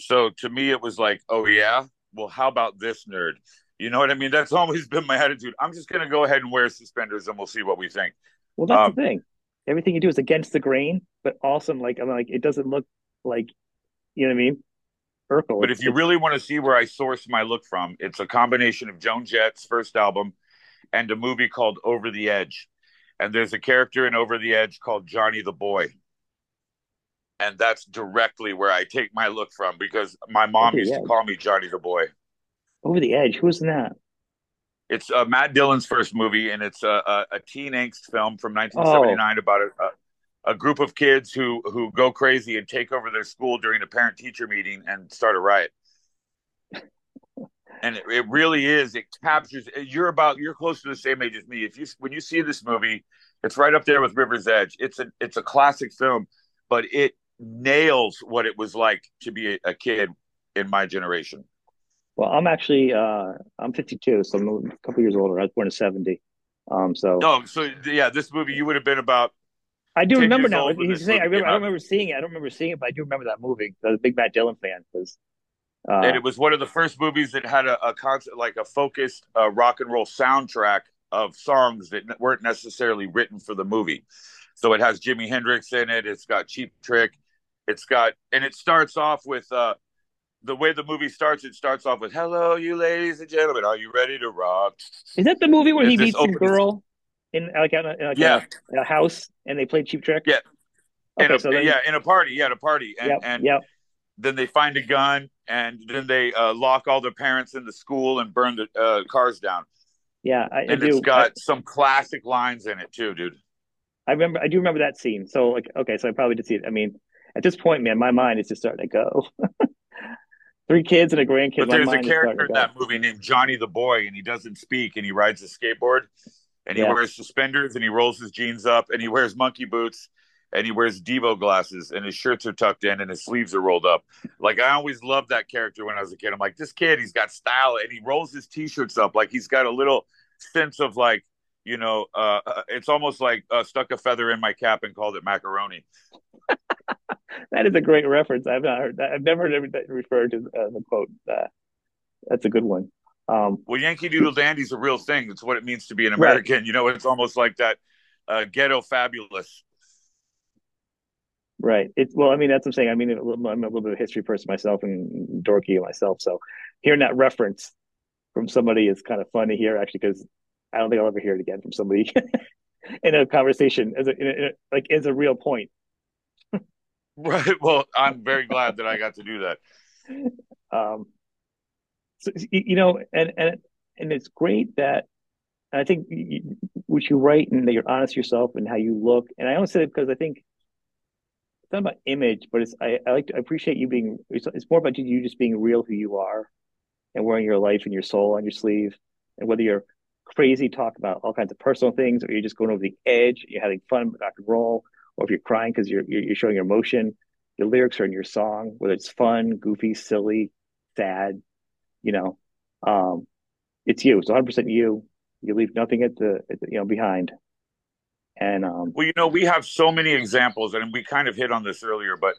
so to me, it was like, oh yeah, well, how about this nerd? You know what I mean? That's always been my attitude. I'm just going to go ahead and wear suspenders, and we'll see what we think. Well, that's um, the thing. Everything you do is against the grain, but also like I'm like it doesn't look like, you know what I mean? Urkel. But if you really want to see where I source my look from, it's a combination of Joan Jett's first album and a movie called Over the Edge. And there's a character in Over the Edge called Johnny the Boy and that's directly where I take my look from because my mom used to call me Johnny the Boy. Over the Edge. Who's in that? It's uh, Matt Dillon's first movie, and it's a, a, a teen angst film from 1979 oh. about a, a, group of kids who who go crazy and take over their school during a parent teacher meeting and start a riot. and it, it, really is. It captures. You're about. You're close to the same age as me. If you when you see this movie, it's right up there with River's Edge. It's a it's a classic film, but it nails what it was like to be a, kid in my generation. Well, I'm actually uh, I'm 52, so I'm a couple years older. I was born in 70. Um, so oh, so yeah, this movie you would have been about. I do remember now. He's saying I, remember, I don't remember seeing it. I don't remember seeing it, but I do remember that movie. I was a big Matt Dillon fan because. Uh, and it was one of the first movies that had a, a concept like a focused uh, rock and roll soundtrack of songs that weren't necessarily written for the movie. So it has Jimi Hendrix in it. It's got Cheap Trick. It's got and it starts off with uh the way the movie starts, it starts off with "Hello, you ladies and gentlemen, are you ready to rock?" Is that the movie where he meets some girl? in like, in, like yeah. a, a, house and they play Cheap Trick? Yeah. Okay, a, so then, yeah, in a party, yeah, at a party, and yep, and yep. then they find a gun, and then they uh, lock all their parents in the school and burn the uh, cars down. Yeah, I, and I it's got I, some classic lines in it too, dude. I remember, I do remember that scene. So like, okay, so I probably did see it. I mean, at this point, man, my mind is just starting to go. Three kids and a grandkid. But there's a character in that movie named Johnny the Boy, and he doesn't speak, and he rides a skateboard, and he yeah. wears suspenders, and he rolls his jeans up, and he wears monkey boots, and he wears Devo glasses, and his shirts are tucked in, and his sleeves are rolled up. Like I always loved that character when I was a kid. I'm like, this kid, he's got style, and he rolls his t-shirts up like he's got a little sense of like, you know, uh, uh it's almost like uh, stuck a feather in my cap and called it macaroni. that is a great reference. I've not heard that. I've never heard that referred to uh, the quote. Uh, that's a good one. Um, well, Yankee Doodle Dandy is a real thing. It's what it means to be an American. Right. You know, it's almost like that uh, ghetto fabulous. Right. It's well. I mean, that's what I'm saying. I mean, I'm a little bit of a history person myself and dorky myself. So hearing that reference from somebody is kind of fun to hear, actually, because I don't think I'll ever hear it again from somebody in a conversation as a, in a, like as a real point. Right. Well, I'm very glad that I got to do that. Um, so, you know, and and and it's great that I think you, what you write and that you're honest yourself and how you look. And I only say it because I think it's not about image, but it's I, I like to I appreciate you being. It's, it's more about you just being real who you are, and wearing your life and your soul on your sleeve, and whether you're crazy talk about all kinds of personal things or you're just going over the edge, you're having fun with rock and roll or if you're crying because you're you're showing your emotion, your lyrics are in your song, whether it's fun, goofy, silly, sad, you know, um, it's you. It's 100 percent you. You leave nothing at the, at the, you know behind. And um, well, you know, we have so many examples, and we kind of hit on this earlier, but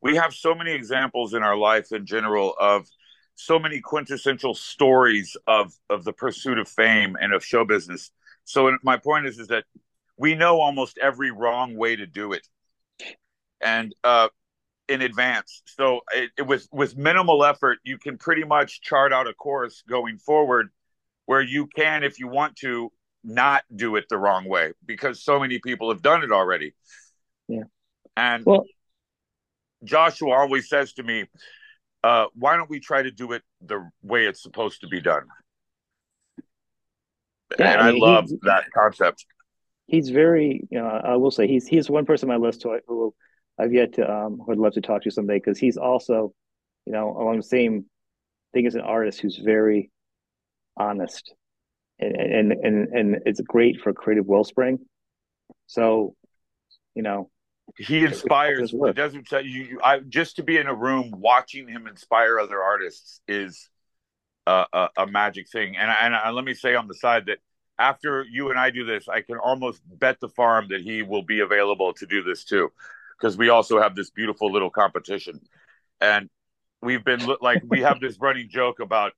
we have so many examples in our life in general of so many quintessential stories of of the pursuit of fame and of show business. So my point is is that we know almost every wrong way to do it and uh, in advance. So it, it, with with minimal effort you can pretty much chart out a course going forward where you can if you want to not do it the wrong way because so many people have done it already. Yeah. And well joshua always says to me uh, why don't we try to do it the way it's supposed to be done? Yeah, and I, mean, I love he, that concept he's very, you know, I will say he's he's one person on my list who, I, who I've yet to um would love to talk to someday because he's also, you know, along the same thing as an artist who's very honest, and and and and it's great for creative wellspring. So, you know, he inspires. It doesn't tell you, you. I just to be in a room watching him inspire other artists is a, a, a magic thing. And and I, let me say on the side that after you and I do this, I can almost bet the farm that he will be available to do this too, because we also have this beautiful little competition, and we've been like we have this running joke about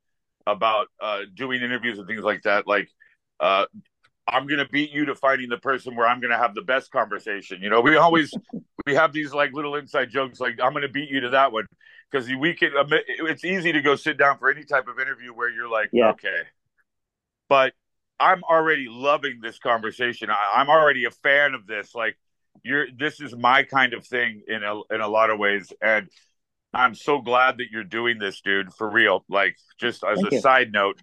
about uh, doing interviews and things like that. Like, uh, I'm gonna beat you to finding the person where I'm gonna have the best conversation. You know, we always we have these like little inside jokes, like I'm gonna beat you to that one because we can. It's easy to go sit down for any type of interview where you're like, yeah. okay, but I'm already loving this conversation. I, am already a fan of this. Like you're this is my kind of thing in a in a lot of ways. And I'm so glad that you're doing this, dude, for real. Like just as Thank a you. side note,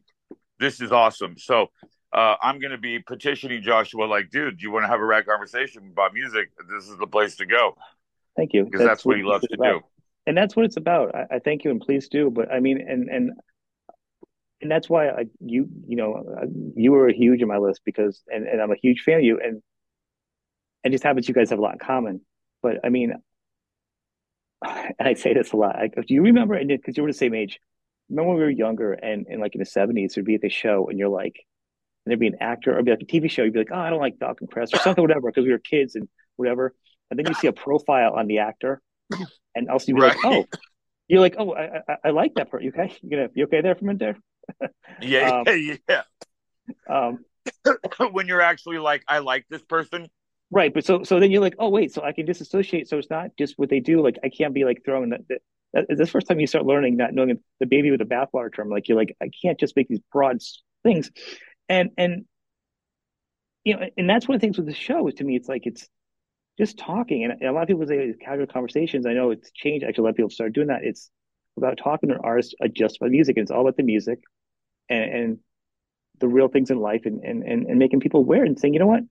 this is awesome. So uh, I'm gonna be petitioning Joshua, like, dude, do you want to have a rad conversation about music? This is the place to go. Thank you. Because that's, that's, what he loves to about. do. And that's what it's about. I, I thank you and please do. But I mean, and and and that's why I, you you know you were huge in my list because and, and I'm a huge fan of you and it just happens you guys have a lot in common. But I mean, and I say this a lot. Like, do you remember? And because you were the same age, remember when we were younger and, and like in the seventies, there'd be at the show and you're like, and there'd be an actor or be like a TV show. You'd be like, oh, I don't like Falcon Crest or something, whatever, because we were kids and whatever. And then you see a profile on the actor, and also you'd be right. like, oh, you're like, oh, I, I, I like that part. You okay? You gonna you okay there for a minute there? Yeah, um, yeah. Um, when you're actually like, I like this person. Right, but so so then you're like, oh wait, so I can disassociate. So it's not just what they do. Like I can't be like throwing that. that, that is the first time you start learning, not knowing the baby with the bathwater term. Like you're like, I can't just make these broad things, and and you know, and that's one of the things with the show is to me, it's like it's just talking, and, a lot of people say casual conversations. I know it's changed. Actually, a lot of people start doing that. It's about talking to an artist just about music, and it's all about the music and, and the real things in life, and, and and and making people aware and saying, you know what,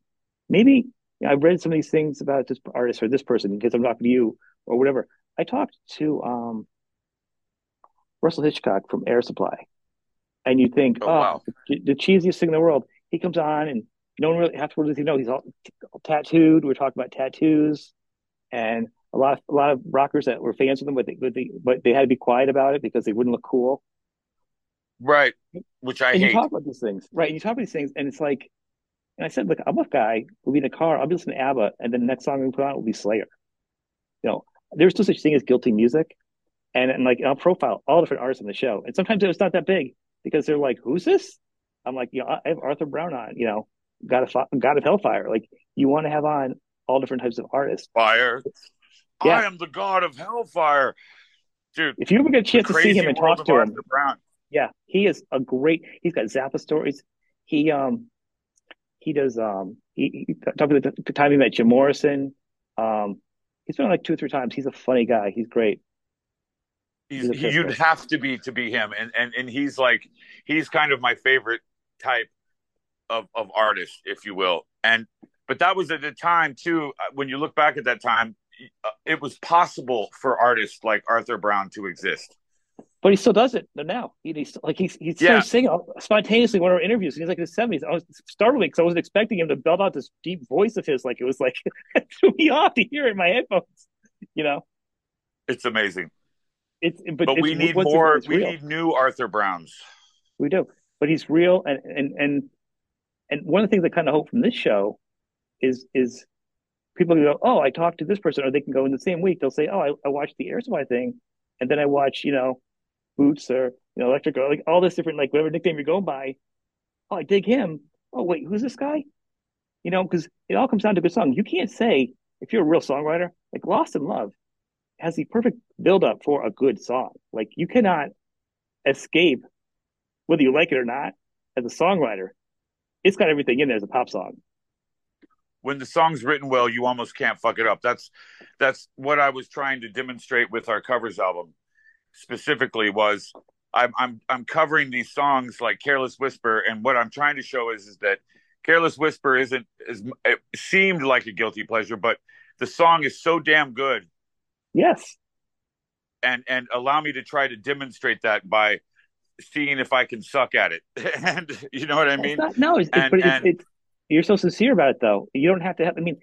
maybe I've read some of these things about this artist or this person because I'm talking to you or whatever. I talked to um, Russell Hitchcock from Air Supply, and you think, oh, oh wow. the, the cheesiest thing in the world. He comes on and no one really afterwards does he know he's all, all tattooed. We're talking about tattoos, and a lot of a lot of rockers that were fans of them, but they, but they, but they had to be quiet about it because they wouldn't look cool. Right, which I and hate. You talk about these things, right? And you talk about these things, and it's like, and I said, look, I'm a guy who'll be in a car. I'll be listening to ABBA, and then the next song we put on will be Slayer. You know, there's no such thing as guilty music, and and like I'll profile all different artists on the show, and sometimes it's not that big because they're like, who's this? I'm like, you know, I have Arthur Brown on, you know, God of God of Hellfire. Like you want to have on all different types of artists. Fire. Yeah. I am the God of Hellfire, dude. If you ever get a chance to see him and talk to him, Brown. Yeah, he is a great. He's got Zappa stories. He um he does um he, he talked about the, time he met Jim Morrison. Um, he's been like two or three times. He's a funny guy. He's great. He's, he's you'd have to be to be him, and and and he's like he's kind of my favorite type of of artist, if you will. And but that was at the time too. Uh, when you look back at that time, uh, it was possible for artists like Arthur Brown to exist. But he still does it now. He, he's like he's he's yeah. singing spontaneously one of our interviews. He's like in the seventies. I was startled because I wasn't expecting him to belt out this deep voice of his. Like it was like it threw me off to hear it in my headphones. You know, it's amazing. It's but, but it's, we need more. We need new Arthur Browns. We do, but he's real, and and and and one of the things I kind of hope from this show is is people can go, oh, I talked to this person, or they can go in the same week. They'll say, oh, I, I watched the Air Supply thing, and then I watch, you know, Boots or you know, Electric, or like all this different, like whatever nickname you're going by. Oh, I dig him. Oh, wait, who's this guy? You know, because it all comes down to a good song. You can't say if you're a real songwriter, like Lost in Love has the perfect build up for a good song. Like you cannot escape whether you like it or not as a songwriter it's got everything in there as a pop song. When the song's written well, you almost can't fuck it up. That's that's what I was trying to demonstrate with our covers album. Specifically, was I'm I'm I'm covering these songs like "Careless Whisper," and what I'm trying to show is is that "Careless Whisper" isn't is it seemed like a guilty pleasure, but the song is so damn good. Yes. And and allow me to try to demonstrate that by seeing if I can suck at it. and you know what I mean? Not, no, it's, and, but it's, it's, you're so sincere about it, though. You don't have to have. I mean,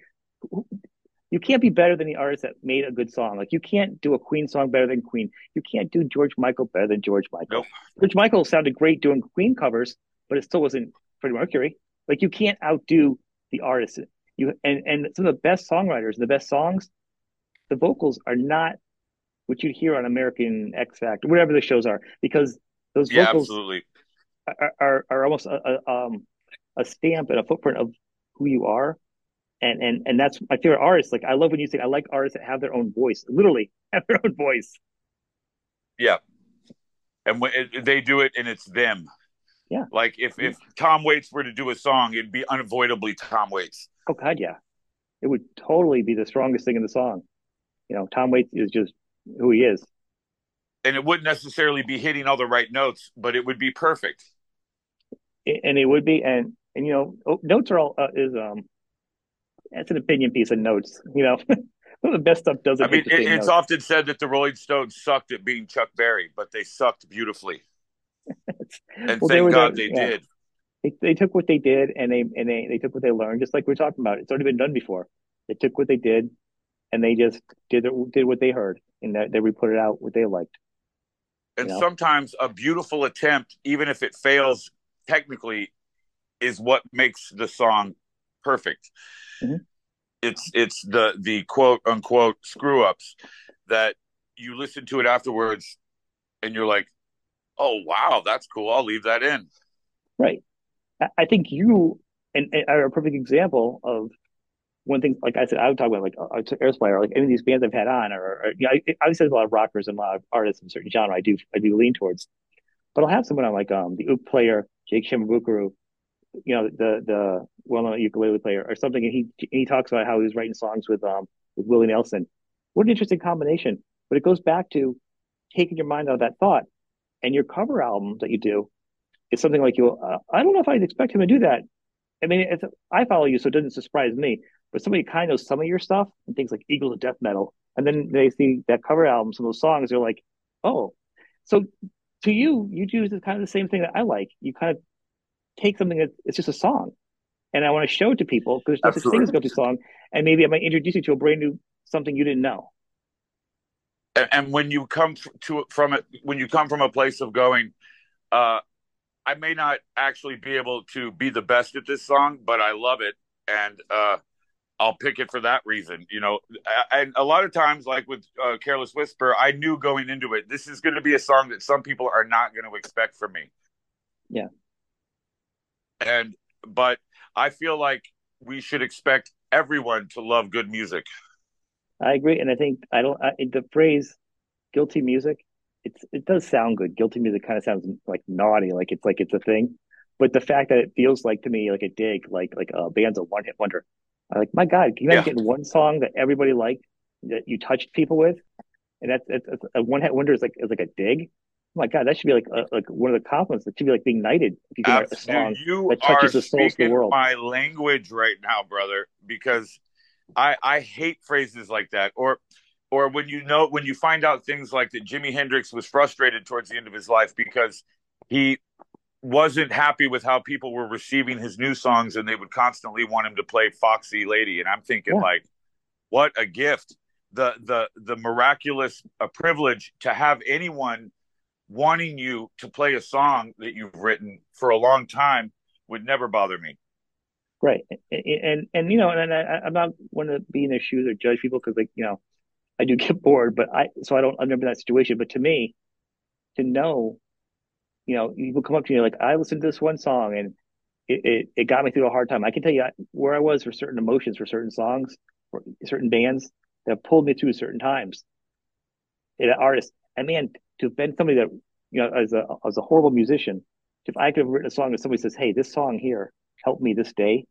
you can't be better than the artist that made a good song. Like you can't do a Queen song better than Queen. You can't do George Michael better than George Michael. Nope. George Michael sounded great doing Queen covers, but it still wasn't Freddie Mercury. Like you can't outdo the artist. You and and some of the best songwriters, the best songs, the vocals are not what you'd hear on American X Factor, whatever the shows are, because those yeah, vocals absolutely. Are, are, are almost a, a, um, a stamp and a footprint of who you are. And, and, and that's my favorite artist. Like, I love when you say, I like artists that have their own voice, literally have their own voice. Yeah. And when it, they do it and it's them. Yeah. Like if, if Tom Waits were to do a song, it'd be unavoidably Tom Waits. Oh God. Yeah. It would totally be the strongest thing in the song. You know, Tom Waits is just who he is and it wouldn't necessarily be hitting all the right notes, but it would be perfect. And it would be, and and you know, oh, notes are all uh, is um, it's an opinion piece of notes. You know, the best stuff doesn't. I mean, it, it's notes. often said that the Rolling Stones sucked at being Chuck Berry, but they sucked beautifully. and well, thank God they yeah. did. They, they took what they did and they and they, they took what they learned, just like we are talking about. It's already been done before. They took what they did, and they just did did what they heard, and that they put it out what they liked. And you know? sometimes a beautiful attempt, even if it fails technically, is what makes the song perfect. Mm-hmm. It's it's the the quote unquote screw ups that you listen to it afterwards and you're like, oh wow, that's cool. I'll leave that in. Right. I think you and, and are a perfect example of one thing, like I said, I would talk about like uh, Air Supply or like any of these bands I've had on, or, or you know, I, obviously there's a lot of rockers and a lot of artists in certain genre I do I do lean towards, but I'll have someone on like um the uke player Jake Shimabukuro, you know the the well-known ukulele player or something, and he he talks about how he was writing songs with um with Willie Nelson. What an interesting combination! But it goes back to taking your mind out of that thought, and your cover album that you do is something like you. Uh, I don't know if I'd expect him to do that. I mean, it's, I follow you, so it doesn't surprise me. But somebody kind of knows some of your stuff and things like Eagles of Death Metal, and then they see that cover album, some of those songs, they're like, oh. So to you, you do kind of the same thing that I like. You kind of take something that it's just a song, and I want to show it to people because there's such thing as a song, and maybe I might introduce you to a brand new something you didn't know. And, and when you come to from it, when you come from a place of going, uh, I may not actually be able to be the best at this song, but I love it, and uh, I'll pick it for that reason. You know, and a lot of times, like with uh, "Careless Whisper," I knew going into it, this is going to be a song that some people are not going to expect from me. Yeah, and but I feel like we should expect everyone to love good music. I agree, and I think I don't I, the phrase "guilty music." It's it does sound good. Guilty music kind of sounds like naughty, like it's like it's a thing. But the fact that it feels like to me like a dig, like like a band's a one hit wonder. I'm like, my God, can you imagine yeah. getting one song that everybody liked that you touched people with, and that's, that's, that's a one hit wonder is like is like a dig my God, that should be like a, like one of the compliments. That should be like being knighted if you can write a song you that touches the souls of the world. My language right now, brother, because I I hate phrases like that, or or when you know when you find out things like that. Jimi Hendrix was frustrated towards the end of his life because he wasn't happy with how people were receiving his new songs, and they would constantly want him to play Foxy Lady. And I'm thinking yeah. like, what a gift! The the the miraculous a privilege to have anyone wanting you to play a song that you've written for a long time would never bother me. Right, and and, and you know, and I, I'm not want to be in their shoes or judge people because like you know, I do get bored, but I so I don't I've never been in that situation. But to me, to know, you know, people come up to me like I listened to this one song and it, it, it got me through a hard time. I can tell you where I was for certain emotions for certain songs, for certain bands that pulled me through certain times. An artist, and man, to have been somebody that you know as a as a horrible musician, if I could have written a song and somebody says, "Hey, this song here helped me this day,"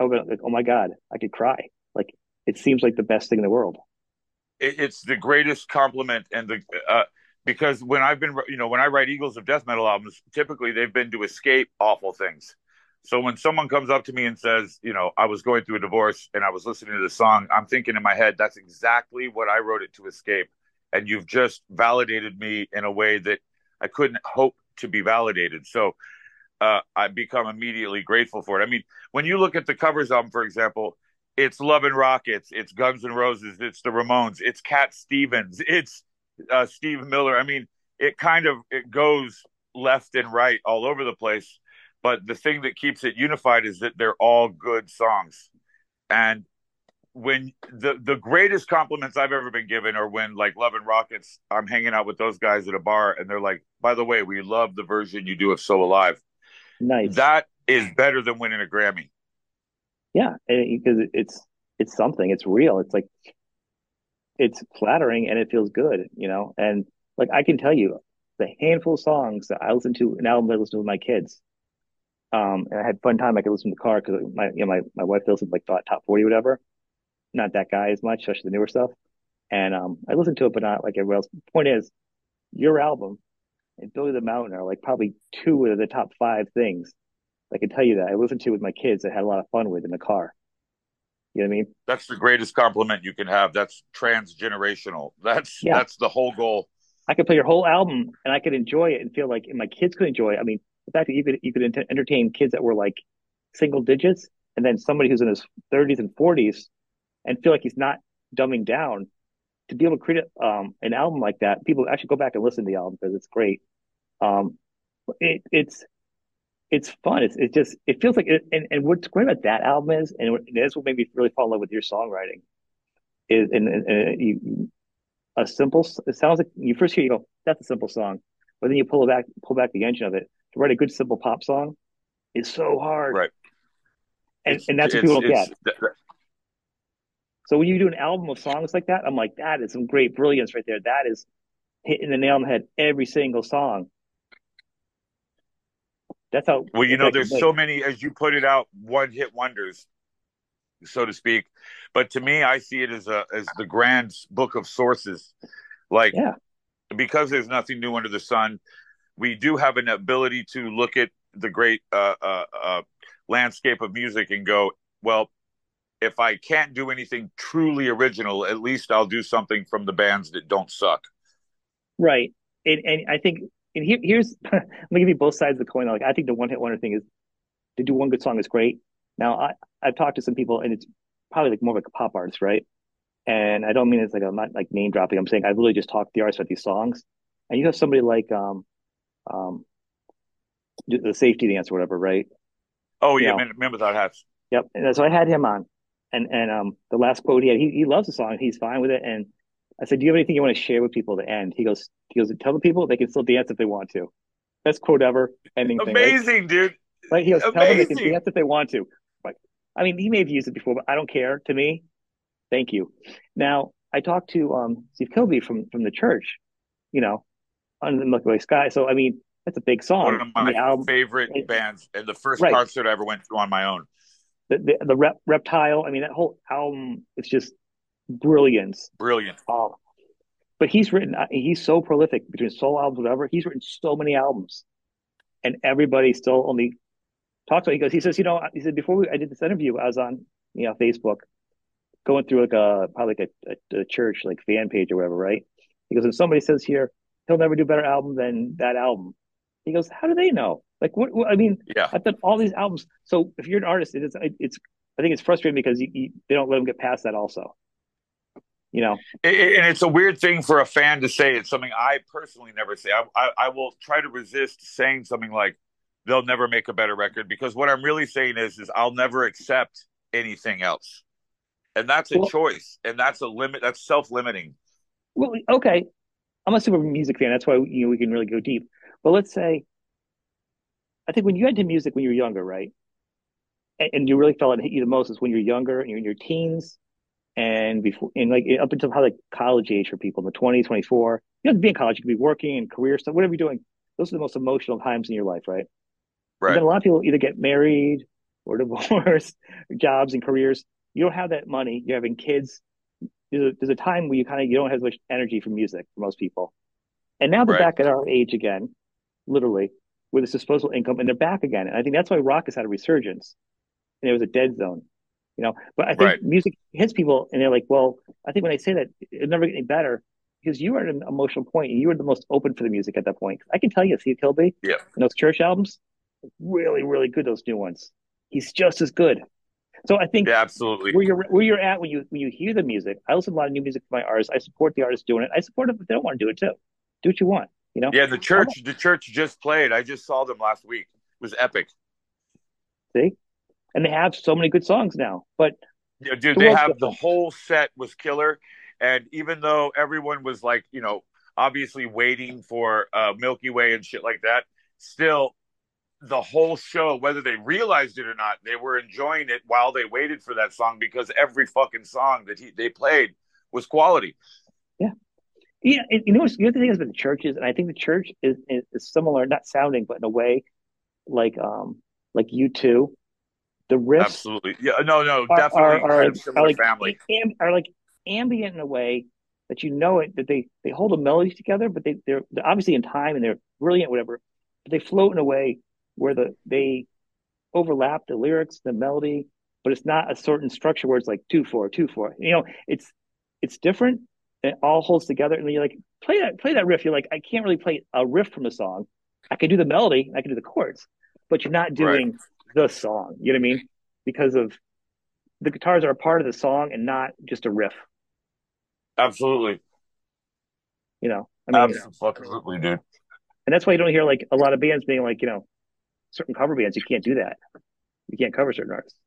I would be like, "Oh my god, I could cry." Like it seems like the best thing in the world. It's the greatest compliment, and the uh, because when I've been, you know, when I write Eagles of Death Metal albums, typically they've been to escape awful things. So when someone comes up to me and says, you know, I was going through a divorce and I was listening to the song, I'm thinking in my head, that's exactly what I wrote it to escape. And you've just validated me in a way that I couldn't hope to be validated. So uh, I become immediately grateful for it. I mean, when you look at the covers album, for example, it's Love and Rockets, it's Guns and Roses, it's the Ramones, it's Cat Stevens, it's uh, Steve Miller. I mean, it kind of it goes left and right all over the place. But the thing that keeps it unified is that they're all good songs. And when the the greatest compliments I've ever been given are when like Love and Rockets, I'm hanging out with those guys at a bar and they're like, by the way, we love the version you do of So Alive. Nice. That is better than winning a Grammy. Yeah, because it's it's something. It's real. It's like it's flattering and it feels good, you know. And like I can tell you, the handful of songs that I listen to, an album I listen to with my kids. Um, and I had fun time. I could listen to the car because my you know my my wife listens like top forty whatever not that guy as much, especially the newer stuff. And um, I listened to it, but not like everyone else. Point is, your album and Billy the Mountain are like probably two of the top five things. I can tell you that I listened to with my kids. I had a lot of fun with in the car. You know what I mean? That's the greatest compliment you can have. That's transgenerational. That's yeah. that's the whole goal. I could play your whole album and I could enjoy it and feel like and my kids could enjoy it. I mean, the fact that you could you could entertain kids that were like single digits and then somebody who's in his 30s and 40s and feel like he's not dumbing down to be able to create um, an album like that. People actually go back and listen to the album because it's great. Um, it, it's it's fun. It's it just it feels like it, and, and what's great about that album is, and that's what made me really fall in love with your songwriting. Is and, and, and you a simple. It sounds like you first hear you go, that's a simple song, but then you pull it back, pull back the engine of it to write a good simple pop song. It's so hard, right? And, and that's what people don't get. So when you do an album of songs like that, I'm like, that is some great brilliance right there. That is hitting the nail on the head every single song. That's how. Well, you know, there's so many, as you put it out, one hit wonders, so to speak. But to me, I see it as a as the grand book of sources. Like, yeah. because there's nothing new under the sun, we do have an ability to look at the great uh, uh, uh, landscape of music and go, well, if I can't do anything truly original, at least I'll do something from the bands that don't suck. Right, and and I think and here, here's let me give you both sides of the coin. Like I think the one hit wonder thing is to do one good song is great. Now I I've talked to some people and it's probably like more like a pop artist, right? And I don't mean it's like I'm not like name dropping. I'm saying I've really just talked to the artists about these songs, and you have somebody like um um the safety dance or whatever, right? Oh yeah, you know, men without hats. Yep. And so I had him on, and and um the last quote he had, he he loves the song, he's fine with it, and I said, "Do you have anything you want to share with people?" At the end, he goes, "He goes, tell the people they can still dance if they want to." Best quote ever. Ending Amazing, thing, right? dude. Right? He goes, Amazing. "Tell them they can dance if they want to." Like, I mean, he may have used it before, but I don't care. To me, thank you. Now, I talked to um, Steve Kilbey from from the church, you know, on the Milky Way Sky. So, I mean, that's a big song. One of my favorite and, bands, and the first right. concert I ever went to on my own. The the, the rep, reptile. I mean, that whole album. It's just brilliance. Brilliant. Um, but he's written, uh, he's so prolific between solo albums, whatever. He's written so many albums, and everybody still only talks about. It. He goes, he says, you know, he said before we, I did this interview, I was on, you know, Facebook, going through like a probably like a, a, a church like fan page or whatever, right? He goes, if somebody says here he'll never do a better album than that album, he goes, how do they know? Like, what? what I mean, yeah, I've done all these albums. So if you're an artist, it is, it's, I think it's frustrating because you, you, they don't let them get past that also. You know? And it's a weird thing for a fan to say. It's something i personally never say. I, I, I, will try to resist saying something like they'll never make a better record because what i'm really saying is is i'll never accept anything else. And that's a well, choice and that's a limit that's self-limiting. Well okay. I'm a super music fan. That's why you know we can really go deep. But let's say i think when you got into music when you were younger right and, and you really felt it hit you the most is when you're younger and you're in your teens and before and like up until probably like college age for people, the 20, 24. You have to be in college, you could be working and career stuff, whatever you're doing. Those are the most emotional times in your life, right? Right. And then a lot of people either get married or divorced, jobs and careers. You don't have that money. You're having kids. There's a, there's a time where you kind of you don't have as much energy for music for most people. And now they're right. back at our age again, literally, with this disposable income, and they're back again. And I think that's why rock has had a resurgence. And it was a dead zone you know. But I think right. music hits people, and they're like, "Well, I think when I say that, it's never getting better because you are at an emotional point, and you were the most open for the music at that point. I can tell you, Steve Kilbey, yeah, and those church albums, really, really good. Those new ones, he's just as good. So I think yeah, absolutely where you're where you're at when you when you hear the music. I listen to a lot of new music from my artists. I support the artists doing it. I support them if they don't want to do it too. Do what you want. You know. Yeah, the church the church just played. I just saw them last week. It was epic. See, and they have so many good songs now. But yeah, dude, they have the whole set was killer, and even though everyone was like, you know, obviously waiting for uh, Milky Way and shit like that, still the whole show, whether they realized it or not, they were enjoying it while they waited for that song because every fucking song that he, they played was quality. Yeah. Yeah, and you know, you know the thing is with the churches, and I think the church is, is, is similar, not sounding, but in a way, like um, like U2, the riffs absolutely. Yeah no no are, definitely are, are, are like family. am, are like ambient in a way that you know it that they they hold a melody together but they they're, they're obviously in time and they're brilliant whatever but they float in a way where the they overlap the lyrics the melody but it's not a certain structure where it's like two four two four. You know it's it's different it all holds together and then you're like play that play that riff you're like i can't really play a riff from the song i can do the melody i can do the chords but you're not doing right the song. You know what I mean? Because of the guitars are a part of the song and not just a riff. Absolutely. You know, I mean, absolutely, dude. And that's why you don't hear like a lot of bands being like, you know, certain cover bands. You can't do that. You can't cover certain artists.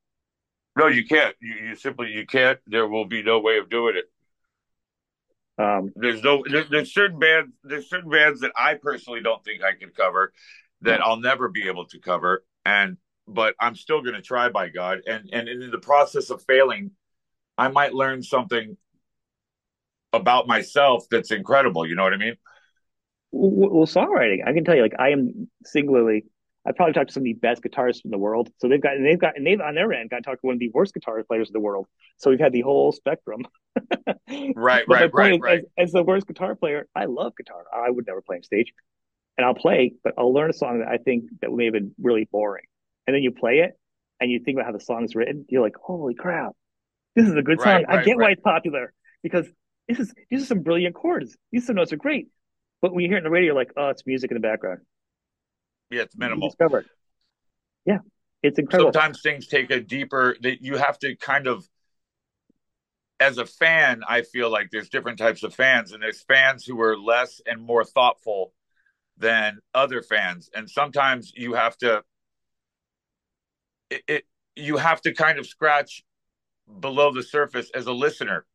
No, you can't. You, you simply you can't. There will be no way of doing it. Um, there's no there's, there's certain bands there's certain bands that I personally don't think I can cover that I'll never be able to cover, and but I'm still going to try by God. And and in the process of failing, I might learn something about myself that's incredible. You know what I mean? Well, songwriting, I can tell you, like I am singularly, I probably talked to some of the best guitarists in the world. So they've got and they've got and they've on their end got to talk to one of the worst guitar players in the world. So we've had the whole spectrum. right, right, right, is, right. As, as, the worst guitar player, I love guitar. I would never play on stage, and I'll play, but I'll learn a song that I think that may have been really boring, and then you play it, and you think about how the song is written. You're like, holy crap, this is a good right, song. Right, I get right. why it's popular because this is these are some brilliant chords. These some notes are great, but when you hear it in the radio, you're like, oh, it's music in the background. Yeah, it's minimal. Discover. Yeah, it's incredible. Sometimes things take a deeper that you have to kind of as a fan, I feel like there's different types of fans, and there's fans who are less and more thoughtful than other fans, and sometimes you have to it, it you have to kind of scratch below the surface as a listener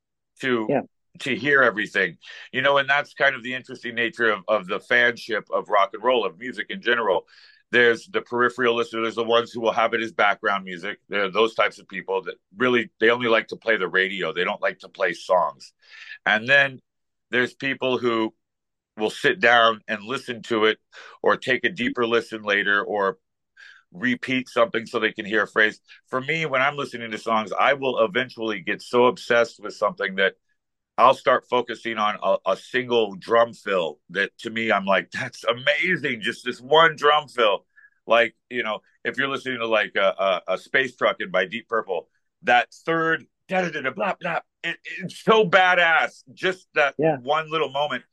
to yeah. To hear everything, you know, and that's kind of the interesting nature of of the fanship of rock and roll of music in general there's the peripheral listener. There's the ones who will have it as background music. There are those types of people that really they only like to play the radio. They don't like to play songs. And then there's people who will sit down and listen to it or take a deeper listen later or repeat something so they can hear a phrase. For me, when I'm listening to songs, I will eventually get so obsessed with something that I'll start focusing on a, a, single drum fill that to me, I'm like, that's amazing. Just this one drum fill. Like, you know, if you're listening to like a, a, a Space Truckin' by Deep Purple, that third da da da blah blah, it, it's so badass. Just that yeah. one little moment.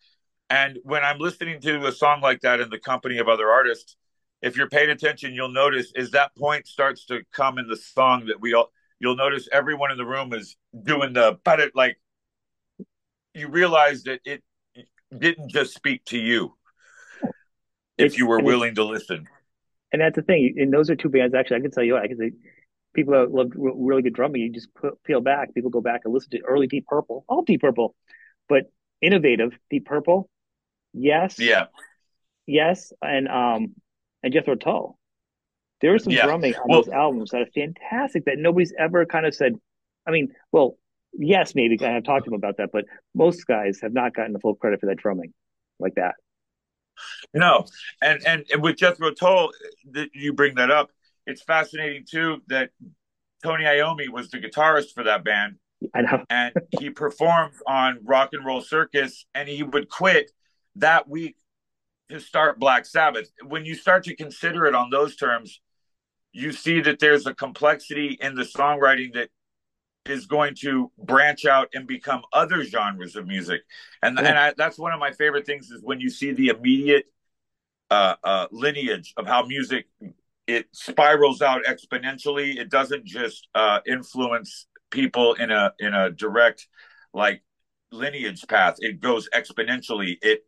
And when I'm listening to a song like that in the company of other artists, if you're paying attention, you'll notice as that point starts to come in the song that we all, you'll notice everyone in the room is doing the, but it like you realize that it didn't just speak to you if you were willing to listen. And that's the thing. And those are two bands. Actually, I can tell you, I can say people that love really good drumming. You just peel back. People go back and listen to early Deep Purple, all Deep Purple, but innovative Deep Purple. Yes. Yeah. Yes, and um, and Jethro Tull. There was some yeah. drumming on well, those albums that are fantastic that nobody's ever kind of said. I mean, well, yes, maybe I have talked to him about that, but most guys have not gotten the full credit for that drumming like that. No, and and, and with Jethro Tull, that you bring that up. It's fascinating too that Tony Iommi was the guitarist for that band. I know. and he performed on Rock and Roll Circus, and he would quit that week to start Black Sabbath. When you start to consider it on those terms, you see that there's a complexity in the songwriting that is going to branch out and become other genres of music. And yeah. and I, that's one of my favorite things is when you see the immediate uh, uh, lineage of how music it spirals out exponentially. It doesn't just uh, influence people in a in a direct like lineage path. It goes exponentially. It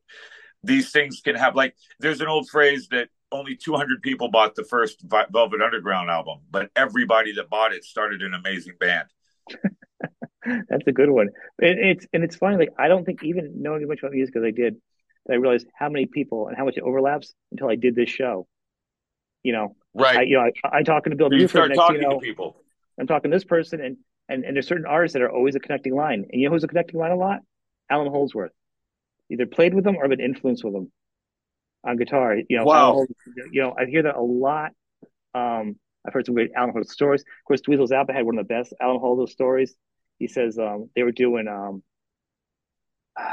these things can have like there's an old phrase that only 200 people bought the first Velvet Underground album, but everybody that bought it started an amazing band. That's a good one. It, it's and it's funny. Like I don't think even knowing as much about music as I did, that I realized how many people and how much it overlaps until I did this show. You know, right? I, you know, I, I talking to Bill. You start next, talking you know, to people. I'm talking to this person, and and and there's certain artists that are always a connecting line. And you know who's a connecting line a lot? Allan Holdsworth. Either played with them or been influenced with them on guitar. You know, wow. you know, I hear that a lot. Um, I've heard some great Allan Holdsworth stories. Of course, Dweezil Zappa had one of the best Allan Holdsworth stories. He says um, they were doing um,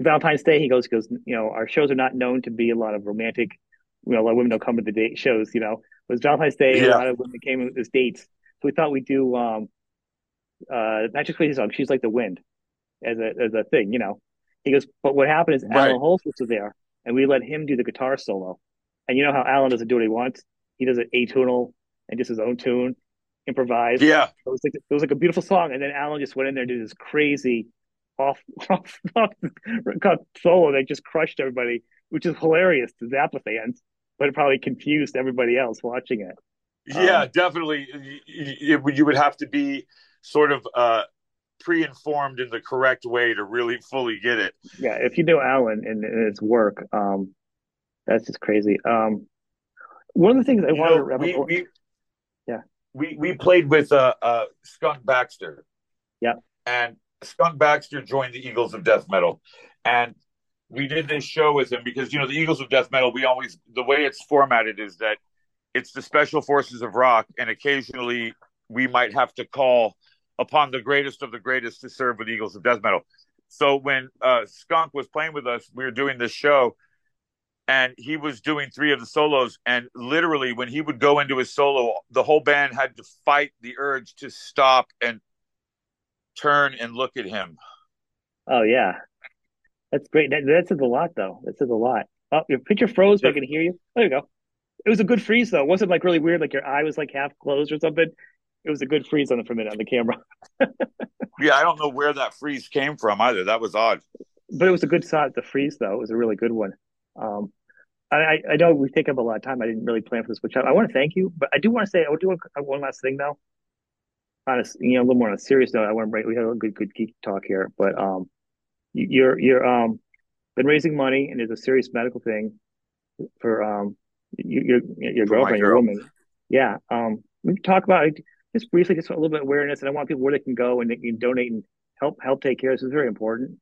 Valentine's Day. He goes, he goes, you know, our shows are not known to be a lot of romantic. You know, a lot of women don't come to the date shows. You know, it was Valentine's Day. Yeah. A lot of women came as dates. So we thought we'd do um, uh, not just crazy song. She's like the wind as a as a thing. You know, he goes, but what happened is right. Allan Holdsworth was there, and we let him do the guitar solo. And you know how Allan doesn't do what he wants he does an atonal and just his own tune, improvised. Yeah, it was like it was like a beautiful song, and then Allan just went in there and did this crazy off off, off solo that just crushed everybody, which is hilarious to Zappa fans, but it probably confused everybody else watching it. Yeah, um, definitely. You, you would have to be sort of uh, pre-informed in the correct way to really fully get it. Yeah, if you know Allan and, and his work, um, that's just crazy. Um, one of the things I wanted know, to we, we, yeah, we we played with uh, uh, Skunk Baxter. Yeah, and Skunk Baxter joined the Eagles of Death Metal, and we did this show with him because you know the Eagles of Death Metal. We always the way it's formatted is that it's the Special Forces of Rock, and occasionally we might have to call upon the greatest of the greatest to serve with Eagles of Death Metal. So when uh, Skunk was playing with us, we were doing this show, and he was doing three of the solos. And literally, when he would go into his solo, the whole band had to fight the urge to stop and turn and look at him. Oh yeah, that's great. That, that says a lot, though. That says a lot. Oh, your picture froze, but I can hear you. There you go. It was a good freeze, though. It wasn't like really weird, like your eye was like half closed or something. It was a good freeze on the for a minute on the camera. yeah, I don't know where that freeze came from either. That was odd. But it was a good shot. The freeze, though, it was a really good one. Um, I, I know we take up a lot of time. I didn't really plan for this, which I, I want to thank you, but I do want to say I would do one last thing though. On a you know a little more on a serious note, I want to break. We had a good good geek talk here, but um, you're you're um been raising money and it's a serious medical thing for um your your girlfriend, your woman. Yeah. Um, we can talk about it just briefly, just a little bit of awareness, and I want people where they can go and they can donate and help help take care. Of this is very important.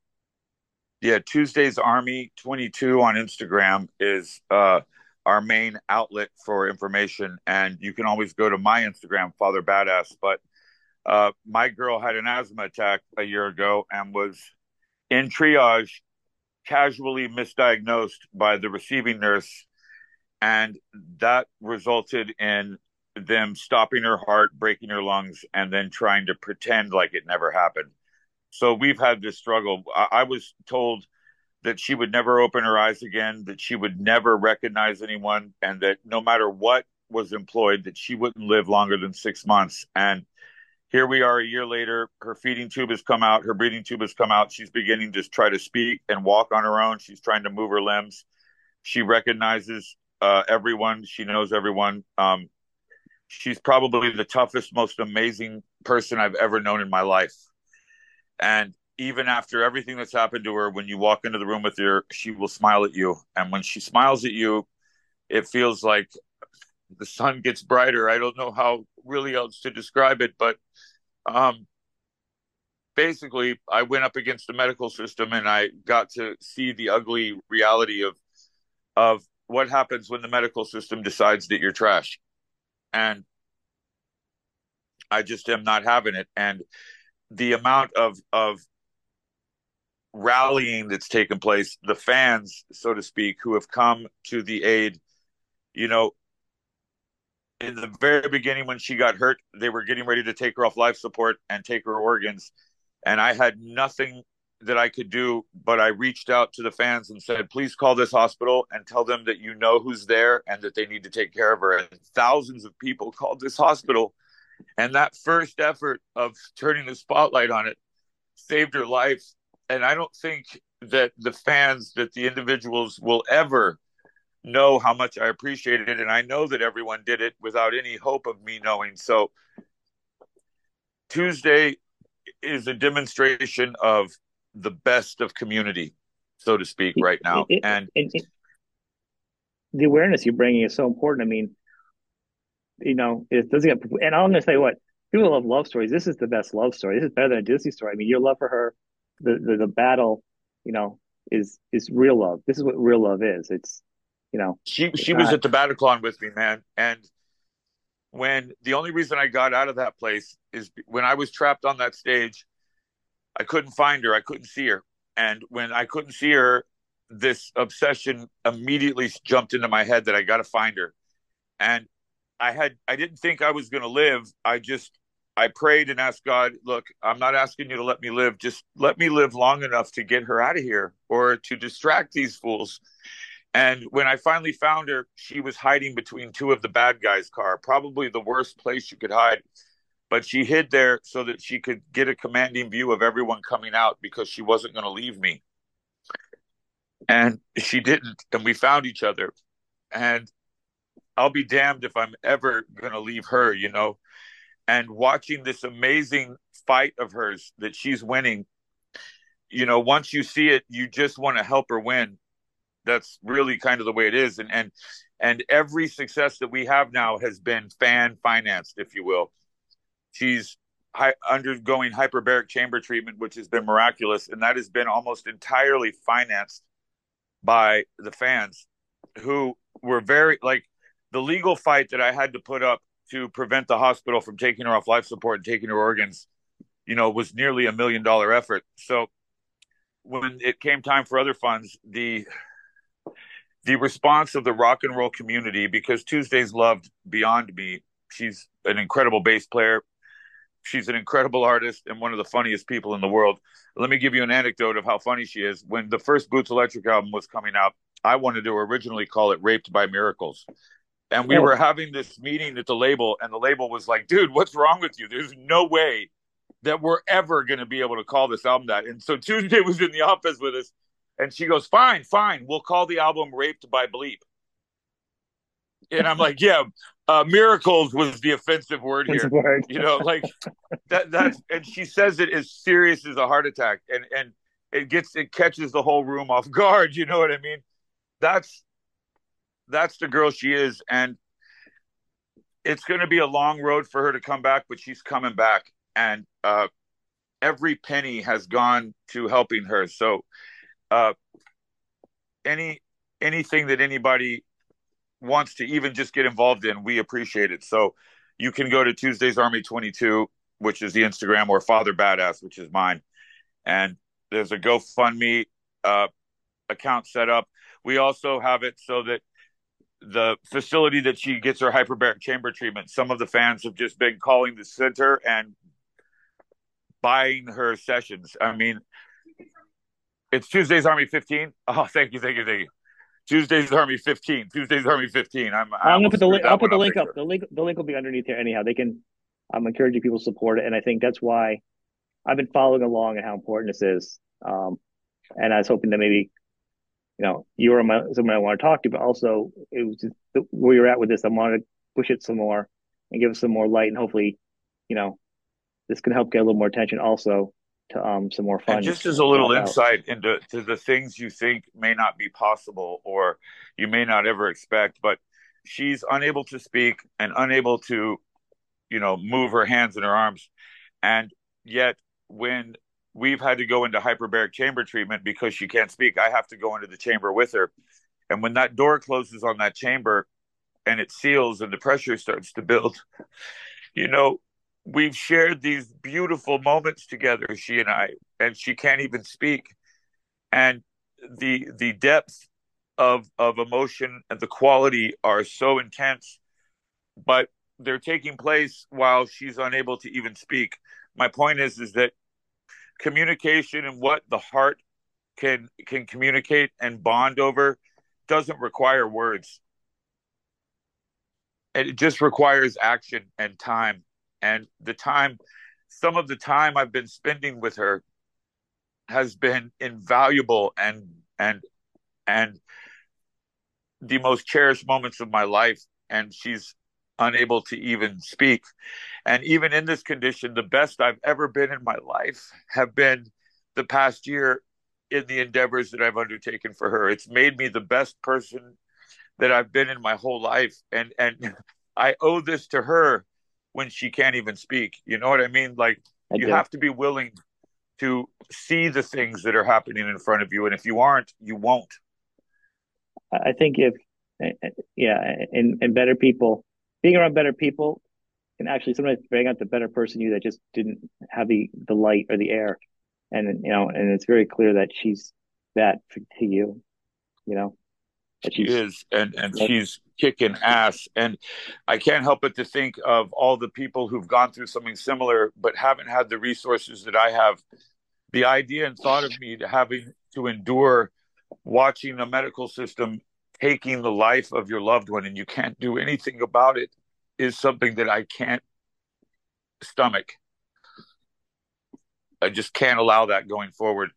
Yeah, Tuesday's Army 22 on Instagram is uh, our main outlet for information, and you can always go to my Instagram, Father Badass. But uh, my girl had an asthma attack a year ago and was in triage, casually misdiagnosed by the receiving nurse, and that resulted in them stopping her heart, breaking her lungs, and then trying to pretend like it never happened. So we've had this struggle. I, I was told that she would never open her eyes again, that she would never recognize anyone, and that no matter what was employed, that she wouldn't live longer than six months. And here we are a year later. Her feeding tube has come out. Her breathing tube has come out. She's beginning to try to speak and walk on her own. She's trying to move her limbs. She recognizes uh, everyone. She knows everyone. Um, she's probably the toughest, most amazing person I've ever known in my life. And even after everything that's happened to her, when you walk into the room with her, she will smile at you. And when she smiles at you, it feels like the sun gets brighter. I don't know how really else to describe it, but um, basically, I went up against the medical system and I got to see the ugly reality of of what happens when the medical system decides that you're trash. And I just am not having it. And the amount of of rallying that's taken place, the fans, so to speak, who have come to the aid, you know, in the very beginning when she got hurt, they were getting ready to take her off life support and take her organs. And I had nothing that I could do, but I reached out to the fans and said, please call this hospital and tell them that you know who's there and that they need to take care of her. And thousands of people called this hospital. And that first effort of turning the spotlight on it saved her life. And I don't think that the fans, that the individuals will ever know how much I appreciated it. And I know that everyone did it without any hope of me knowing. So Tuesday is a demonstration of the best of community, so to speak, right now. It, it, and it, the awareness you're bringing is so important. I mean, you know, it doesn't get, and I'm going to say what people love love stories. This is the best love story. This is better than a Disney story. I mean, your love for her, the, the, the battle, you know, is, is real love. This is what real love is. It's, you know, she, she was at the Bataclan with me, man. And when the only reason I got out of that place is when I was trapped on that stage, I couldn't find her. I couldn't see her. And when I couldn't see her, this obsession immediately jumped into my head that I got to find her. And I had, I didn't think I was going to live. I just, I prayed and asked God, look, I'm not asking you to let me live. Just let me live long enough to get her out of here or to distract these fools. And when I finally found her, she was hiding between two of the bad guys' car, probably the worst place you could hide but she hid there so that she could get a commanding view of everyone coming out because she wasn't going to leave me. And she didn't. And we found each other. And I'll be damned if I'm ever going to leave her, you know. And watching this amazing fight of hers that she's winning, you know, once you see it, you just want to help her win. That's really kind of the way it is. And, and, and every success that we have now has been fan financed, if you will She's hi- undergoing hyperbaric chamber treatment, which has been miraculous, and that has been almost entirely financed by the fans who were very like the legal fight that I had to put up to prevent the hospital from taking her off life support and taking her organs, you know, was nearly a million dollar effort. So when it came time for other funds, the the response of the rock and roll community, because Tuesday's loved beyond me. She's an incredible bass player. She's an incredible artist and one of the funniest people in the world. Let me give you an anecdote of how funny she is. When the first Boots Electric album was coming out, I wanted to originally call it Raped by Miracles. And we oh. were having this meeting at the label, and the label was like, dude, what's wrong with you? There's no way that we're ever going to be able to call this album that. And so Tuesday was in the office with us, and she goes, fine, fine. We'll call the album Raped by Bleep. And I'm like, yeah, uh, miracles was the offensive word here. Word. You know, like that. That's and she says it as serious as a heart attack, and and it gets it catches the whole room off guard. You know what I mean? That's that's the girl she is, and it's going to be a long road for her to come back, but she's coming back, and uh, every penny has gone to helping her. So, uh, any anything that anybody wants to even just get involved in, we appreciate it. So, you can go to Tuesdays Army Twenty Two, which is the Instagram, or Father Badass, which is mine, and there's a GoFundMe uh, account set up. We also have it so that the facility that she gets her hyperbaric chamber treatment, some of the fans have just been calling the center and buying her sessions. I mean, it's Tuesday's Army 15. Oh, thank you, thank you, thank you. Tuesday's Army 15. Tuesday's Army 15. I'm. I'm gonna put the link. I'll put the link up. The link. The link will be underneath here. Anyhow, they can. I'm encouraging people to support it, and I think that's why I've been following along and how important this is. Um, and I was hoping that maybe you know, you were my, someone I want to talk to, but also it was where you're at with this. I wanted to push it some more and give it some more light, and hopefully, you know, this can help get a little more attention also to um some more fun. And just as a little insight out. into to the things you think may not be possible or you may not ever expect, but she's unable to speak and unable to, you know, move her hands and her arms, and yet when we've had to go into hyperbaric chamber treatment because she can't speak. I have to go into the chamber with her. And when that door closes on that chamber and it seals and the pressure starts to build, you know, we've shared these beautiful moments together, she and I, and she can't even speak. And the the depth of of emotion and the quality are so intense, but they're taking place while she's unable to even speak. My point is is that communication and what the heart can can communicate and bond over doesn't require words. It just requires action and time. And the time some of the time i've been spending with her has been invaluable and and and the most cherished moments of my life. And she's unable to even speak. And even in this condition, the best I've ever been in my life have been the past year in the endeavors that I've undertaken for her. It's made me the best person that I've been in my whole life. And and I owe this to her when she can't even speak. You know what I mean? Like I you do. have to be willing to see the things that are happening in front of you. And if you aren't, you won't. I think if eh, eh, yeah, and and better people being around better people can actually sometimes bring out the better person you that just didn't have the the light or the air. And you know and it's very clear that she's that to you you know? She is and and like, she's kicking ass. And i can't help but to think of all the people who've gone through something similar but haven't had the resources that i have. The idea and thought of me to having to endure watching the medical system taking the life of your loved one and you can't do anything about it is something that I can't stomach. I just can't allow that going forward.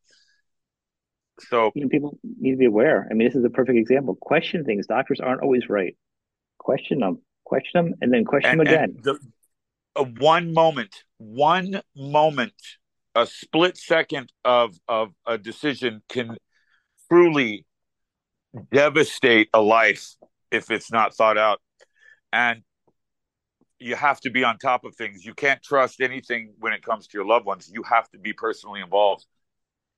So you know, people need to be aware. I mean, this is a perfect example. Question things. Doctors aren't always right. Question them. Question them, and then question and, them again. The, a one moment, one moment, a split second of of a decision can truly devastate a life if it's not thought out. And you have to be on top of things. You can't trust anything when it comes to your loved ones. You have to be personally involved.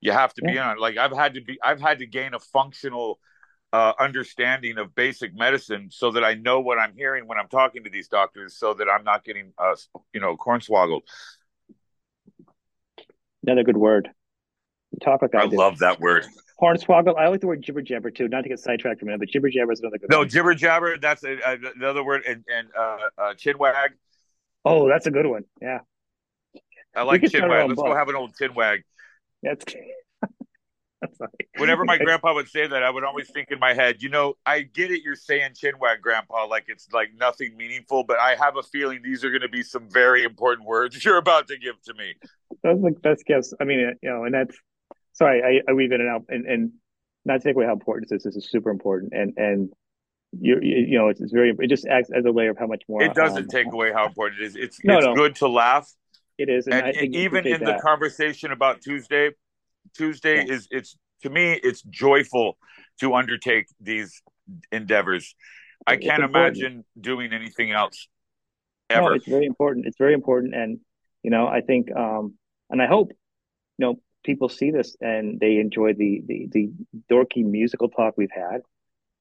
You have to Yeah. be on. Like I've had to be. I've had to gain a functional uh, understanding of basic medicine so that I know what I'm hearing when I'm talking to these doctors, so that I'm not getting, uh, you know, cornswoggled. Another good word. I, I love that word. Hornswoggle. I like the word jibber jabber too. Not to get sidetracked for a minute, but jibber jabber is another good No, one. jibber jabber. That's a, a, another word. And, and uh, uh, chinwag. Oh, that's a good one. Yeah. I like chinwag. Let's go have an old chinwag. That's Whenever my grandpa would say that, I would always think in my head, you know, I get it. You're saying chinwag, grandpa, like it's like nothing meaningful, but I have a feeling these are going to be some very important words you're about to give to me. That's like best guess. I mean, you know, and that's sorry, I, I weave in and out, and and not take away how important this is. This is super important, and and you you, know, it's, it's very. It just acts as a layer of how much more. It doesn't um, take away how important it is. It's No, it's no. good to laugh, It is, and, and, and even in the conversation about Tuesday, Tuesday Yeah. is it's to me it's joyful to undertake these endeavors. I It's can't important. imagine doing anything else No, ever. it's very important. It's very important, and you know, I think, um, and I hope, you know, people see this and they enjoy the the the dorky musical talk we've had,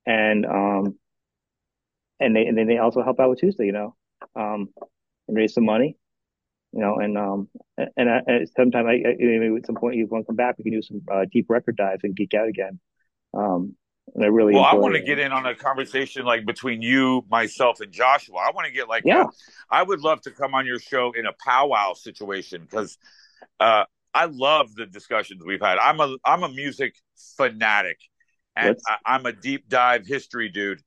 and um, and they and then they also help out with Tuesday, you know, um, and raise some money, you know, and um, and, I, and sometime I, I maybe at some point you want to come back, we can do some uh, deep record dives and geek out again. Um, and I really Well, I want to get in on a conversation like between you, myself, and Joshua. I want to get like, Yeah. a- I would love to come on your show in a powwow situation because uh, I love the discussions we've had. I'm a I'm a music fanatic, and I, I'm a deep dive history dude,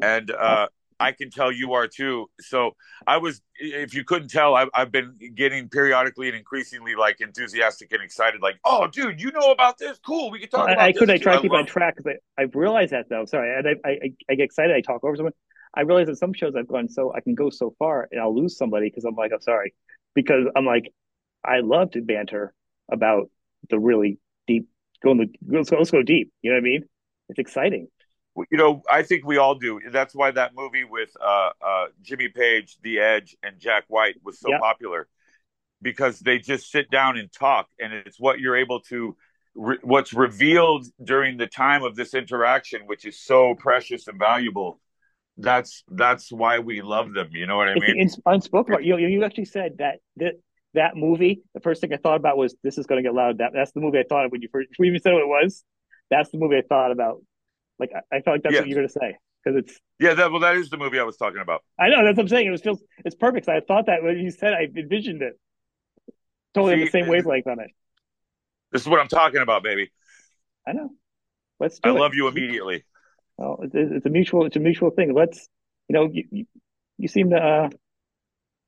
and uh, I can tell you are too. So I was, if you couldn't tell, I've, I've been getting periodically and increasingly like enthusiastic and excited. Like, oh, dude, you know about this? Cool, we can talk I, about I this. could. I try to keep on track because I, I realized that though. Sorry, and I, I I get excited. I talk over someone. I realize that some shows I've gone so I can go so far and I'll lose somebody because I'm like, I'm sorry, because I'm like, I love to banter about the really deep. Go in the let's go, let's go deep. You know what I mean? It's exciting. you know, I think we all do. That's why that movie with uh, uh, Jimmy Page, The Edge, and Jack White was so Yeah. popular because they just sit down and talk, and it's what you're able to, re- what's revealed during the time of this interaction, which is so precious and valuable. That's that's why we love them. You know what I mean? the ins- unspoken part. You you actually said that that that movie. The first thing I thought about was this is going to get loud. That that's the movie I thought of when you first when you even said what it was. That's the movie I thought about. Like I, I felt like that's Yeah. what you're going to say because it's yeah, that well, that is the movie I was talking about. I know that's what I'm saying. It was feels it's perfect. I thought that when you said I envisioned it. Totally on the same wavelength on it. This is what I'm talking about, baby. I know. Let's do I it. love you immediately. Well, it's, it's a mutual it's a mutual thing. Let's you know you you, you seem to uh,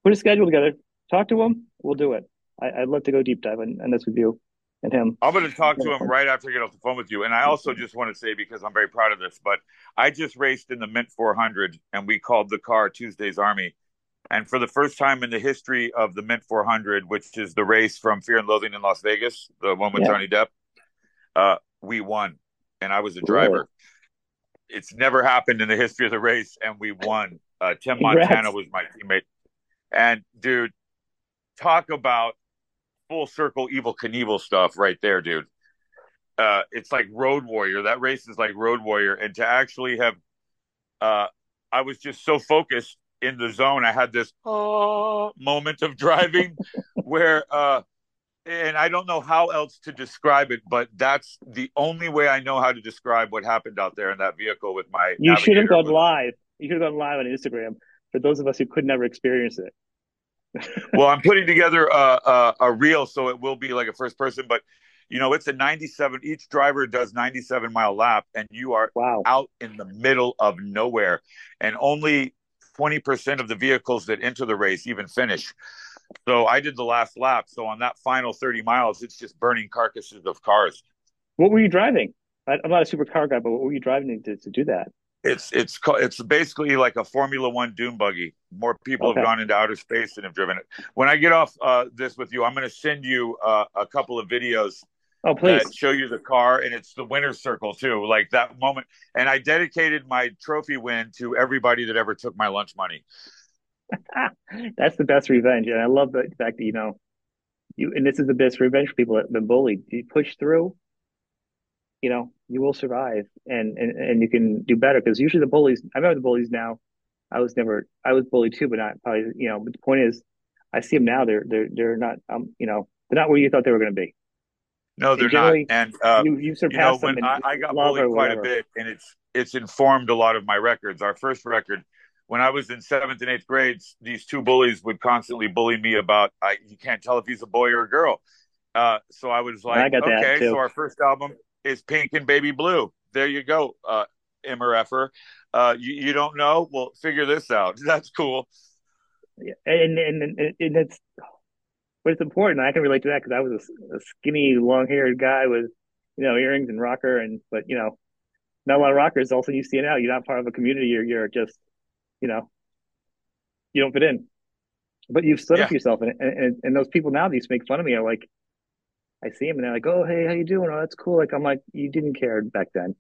put a schedule together. Talk to him. We'll do it. I, I'd love to go deep dive on, on this with you and him. I'm going to talk to him right after I get off the phone with you. And I also just want to say, because I'm very proud of this, but I just raced in the Mint 400 and we called the car Tuesday's Army. And for the first time in the history of the Mint 400, which is the race from Fear and Loathing in Las Vegas, the one with Yeah. Johnny Depp, uh, we won. And I was a driver. Really? It's never happened in the history of the race. And we won. Uh, Tim Congrats. Montana was my teammate. And dude, talk about full circle Evel Knievel stuff right there, dude. Uh, it's like Road Warrior. That race is like Road Warrior, and to actually have, uh, I was just so focused in the zone. I had this oh, moment of driving where, uh, and I don't know how else to describe it, but that's the only way I know how to describe what happened out there in that vehicle with my. You should have gone live. You should have gone live on Instagram for those of us who could never experience it. Well, I'm putting together a, a, a reel, so it will be like a first person, but you know, it's a 97. Each driver does 97 mile lap, and you are Wow. out in the middle of nowhere, and only 20% of the vehicles that enter the race even finish. So I did the last lap. So on that final 30 miles, it's just burning carcasses of cars. What were you driving? I, I'm not a supercar guy, but what were you driving to, to do that? It's it's it's basically like a Formula One dune buggy. More people Okay. have gone into outer space and have driven it. When I get off uh, this with you, I'm going to send you uh, a couple of videos Oh, please. that show you the car, and it's the winner's circle too, like that moment. And I dedicated my trophy win to everybody that ever took my lunch money. That's the best revenge, and I love the fact that you know you and this is the best revenge for people that have been bullied. You push through, you know, you will survive and and, and you can do better because usually the bullies I remember the bullies now. I was never I was bullied too, but not probably you know, but the point is I see them now, they're they're they're not um, you know, they're not where you thought they were gonna be. No, they're not. And uh, you you you know, surpassed when I, I got bullied quite a bit, and it's it's informed a lot of my records. Our first record, when I was in seventh and eighth grades, these two bullies would constantly bully me about I you can't tell if he's a boy or a girl. Uh, so I was like, that okay, so our first album is Pink and Baby Blue. There you go, uh, MRFer. Uh, you, you don't know? Well, figure this out. That's cool. Yeah, and and and, and it's but it's important. I can relate to that because I was a, a skinny, long-haired guy with you know earrings and rocker, and but you know not a lot of rockers. Also, you see it now. You're not part of a community. You're you're just you know you don't fit in. But you've stood up Yeah, for yourself, and and and those people now that used to make fun of me are like, I see them and they're like, oh hey, how you doing? Oh that's cool. Like I'm like, you didn't care back then.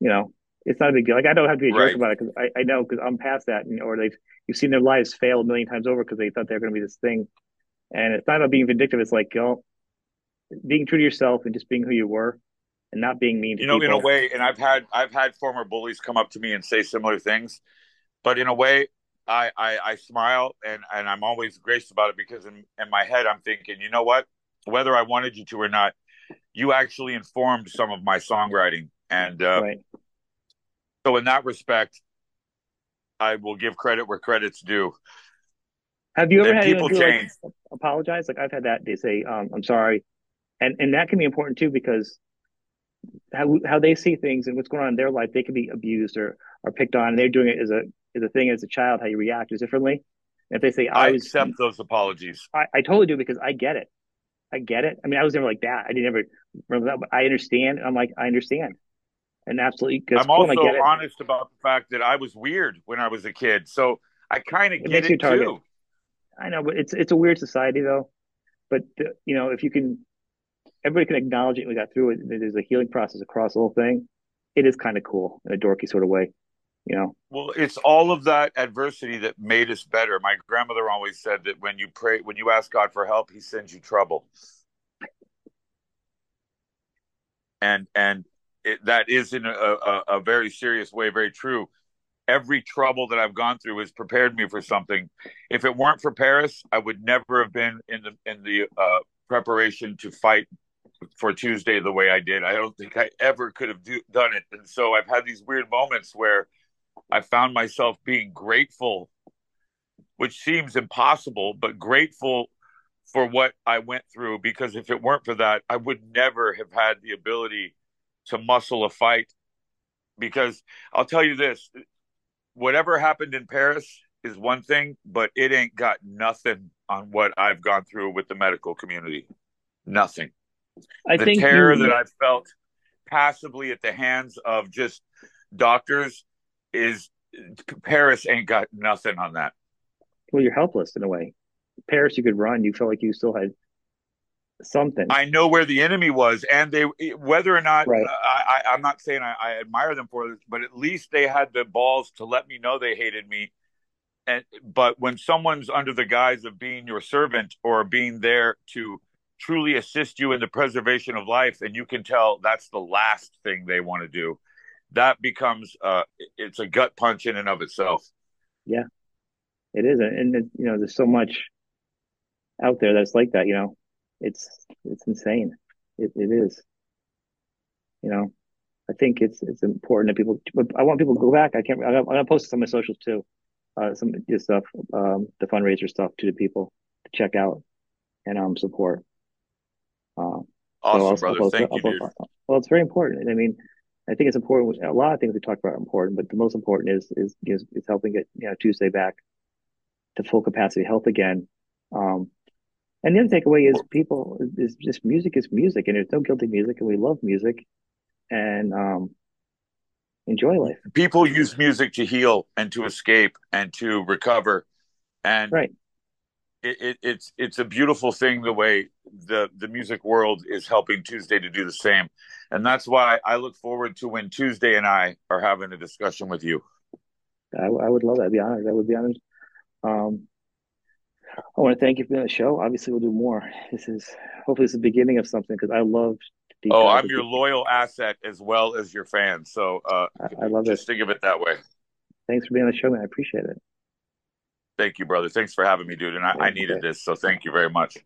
You know, it's not a big deal. Like I don't have to be a jerk right. about it because I, I know because I'm past that, and, or they've you've seen their lives fail a million times over because they thought they were going to be this thing, and it's not about being vindictive. It's like you know, being true to yourself and just being who you were, and not being mean to You know, in a way, and I've had I've had former bullies come up to me and say similar things, but in a way, I I, I smile and and I'm always gracious about it because in in my head I'm thinking, you know what? Whether I wanted you to or not, you actually informed some of my songwriting, and uh, Right? so in that respect, I will give credit where credit's due. Have you ever And had people do like change. apologize? Like I've had that. They say, um, "I'm sorry," and and that can be important too because how how they see things and what's going on in their life, they can be abused or or picked on. And they're doing it as a as a thing as a child. How you react is differently. And if they say, "I I was," accept those apologies. I, I totally do because I get it. I get it. I mean, I was never like that. I didn't ever remember that, but I understand. I'm like, I understand, and absolutely because I'm cool. Also get it. honest about the fact that I was weird when I was a kid, so I kind of get makes you it target. too. I know, but it's it's a weird society though. But uh, you know, if you can, everybody can acknowledge it. We got through it. There's a healing process across the whole thing. It is kind of cool in a dorky sort of way, you know. Well, it's all of that adversity that made us better. My grandmother always said that when you pray, when you ask God for help, He sends you trouble, and and it, that is in a, a, a very serious way very true. Every trouble that I've gone through has prepared me for something. If it weren't for Paris, I would never have been in the in the uh, preparation to fight for Tuesday the way I did. I don't think I ever could have do, done it. And so I've had these weird moments where I found myself being grateful, which seems impossible, but grateful for what I went through because if it weren't for that, I would never have had the ability to muscle a fight. Because I'll tell you this whatever happened in Paris is one thing, but it ain't got nothing on what I've gone through with the medical community. Nothing. I The think terror you, that I've felt passively at the hands of just doctors is Paris ain't got nothing on that. well, you're helpless in a way. Paris, you could run. You felt like you still had something, I know where the enemy was, and they whether or not right? I, I I'm not saying I, I admire them for this, but at least they had the balls to let me know they hated me. And but when someone's under the guise of being your servant or being there to truly assist you in the preservation of life, and you can tell that's the last thing they want to do, that becomes uh, it's a gut punch in and of itself. Yeah, it is, and it, you know, there's so much out there that's like that. You know, it's it's insane. It it is. You know, I think it's it's important that people. I want people to go back. I can't. I'm gonna post this on my socials too. Uh, some of this stuff, um, the fundraiser stuff to the people to check out and um support. Um, so I'll, Awesome, I'll brother. Thank I'll you, post. Well, it's very important. I mean, I think it's important. A lot of things we talked about are important, but the most important is is is, is helping get you know Tuesday back to full capacity health again. Um, and the other takeaway is people is just music is music, and there's no guilty music, and we love music, and um, enjoy life. People use music to heal and to escape and to recover, and Right it, it, it's it's a beautiful thing the way the the music world is helping Tuesday to do the same, and that's why I look forward to when Tuesday and I are having a discussion with you. I, I would love that. I'd be honored. I would be honored. Um, I want to thank you for the show. Obviously, we'll do more. This is hopefully this is the beginning of something because I love. Oh, I'm your loyal asset as well as your fan. So uh, I, I love just it. Just think of it that way. Thanks for being on the show, man. I appreciate it. Thank you, brother. Thanks for having me, dude. And I, I needed this, so thank you very much.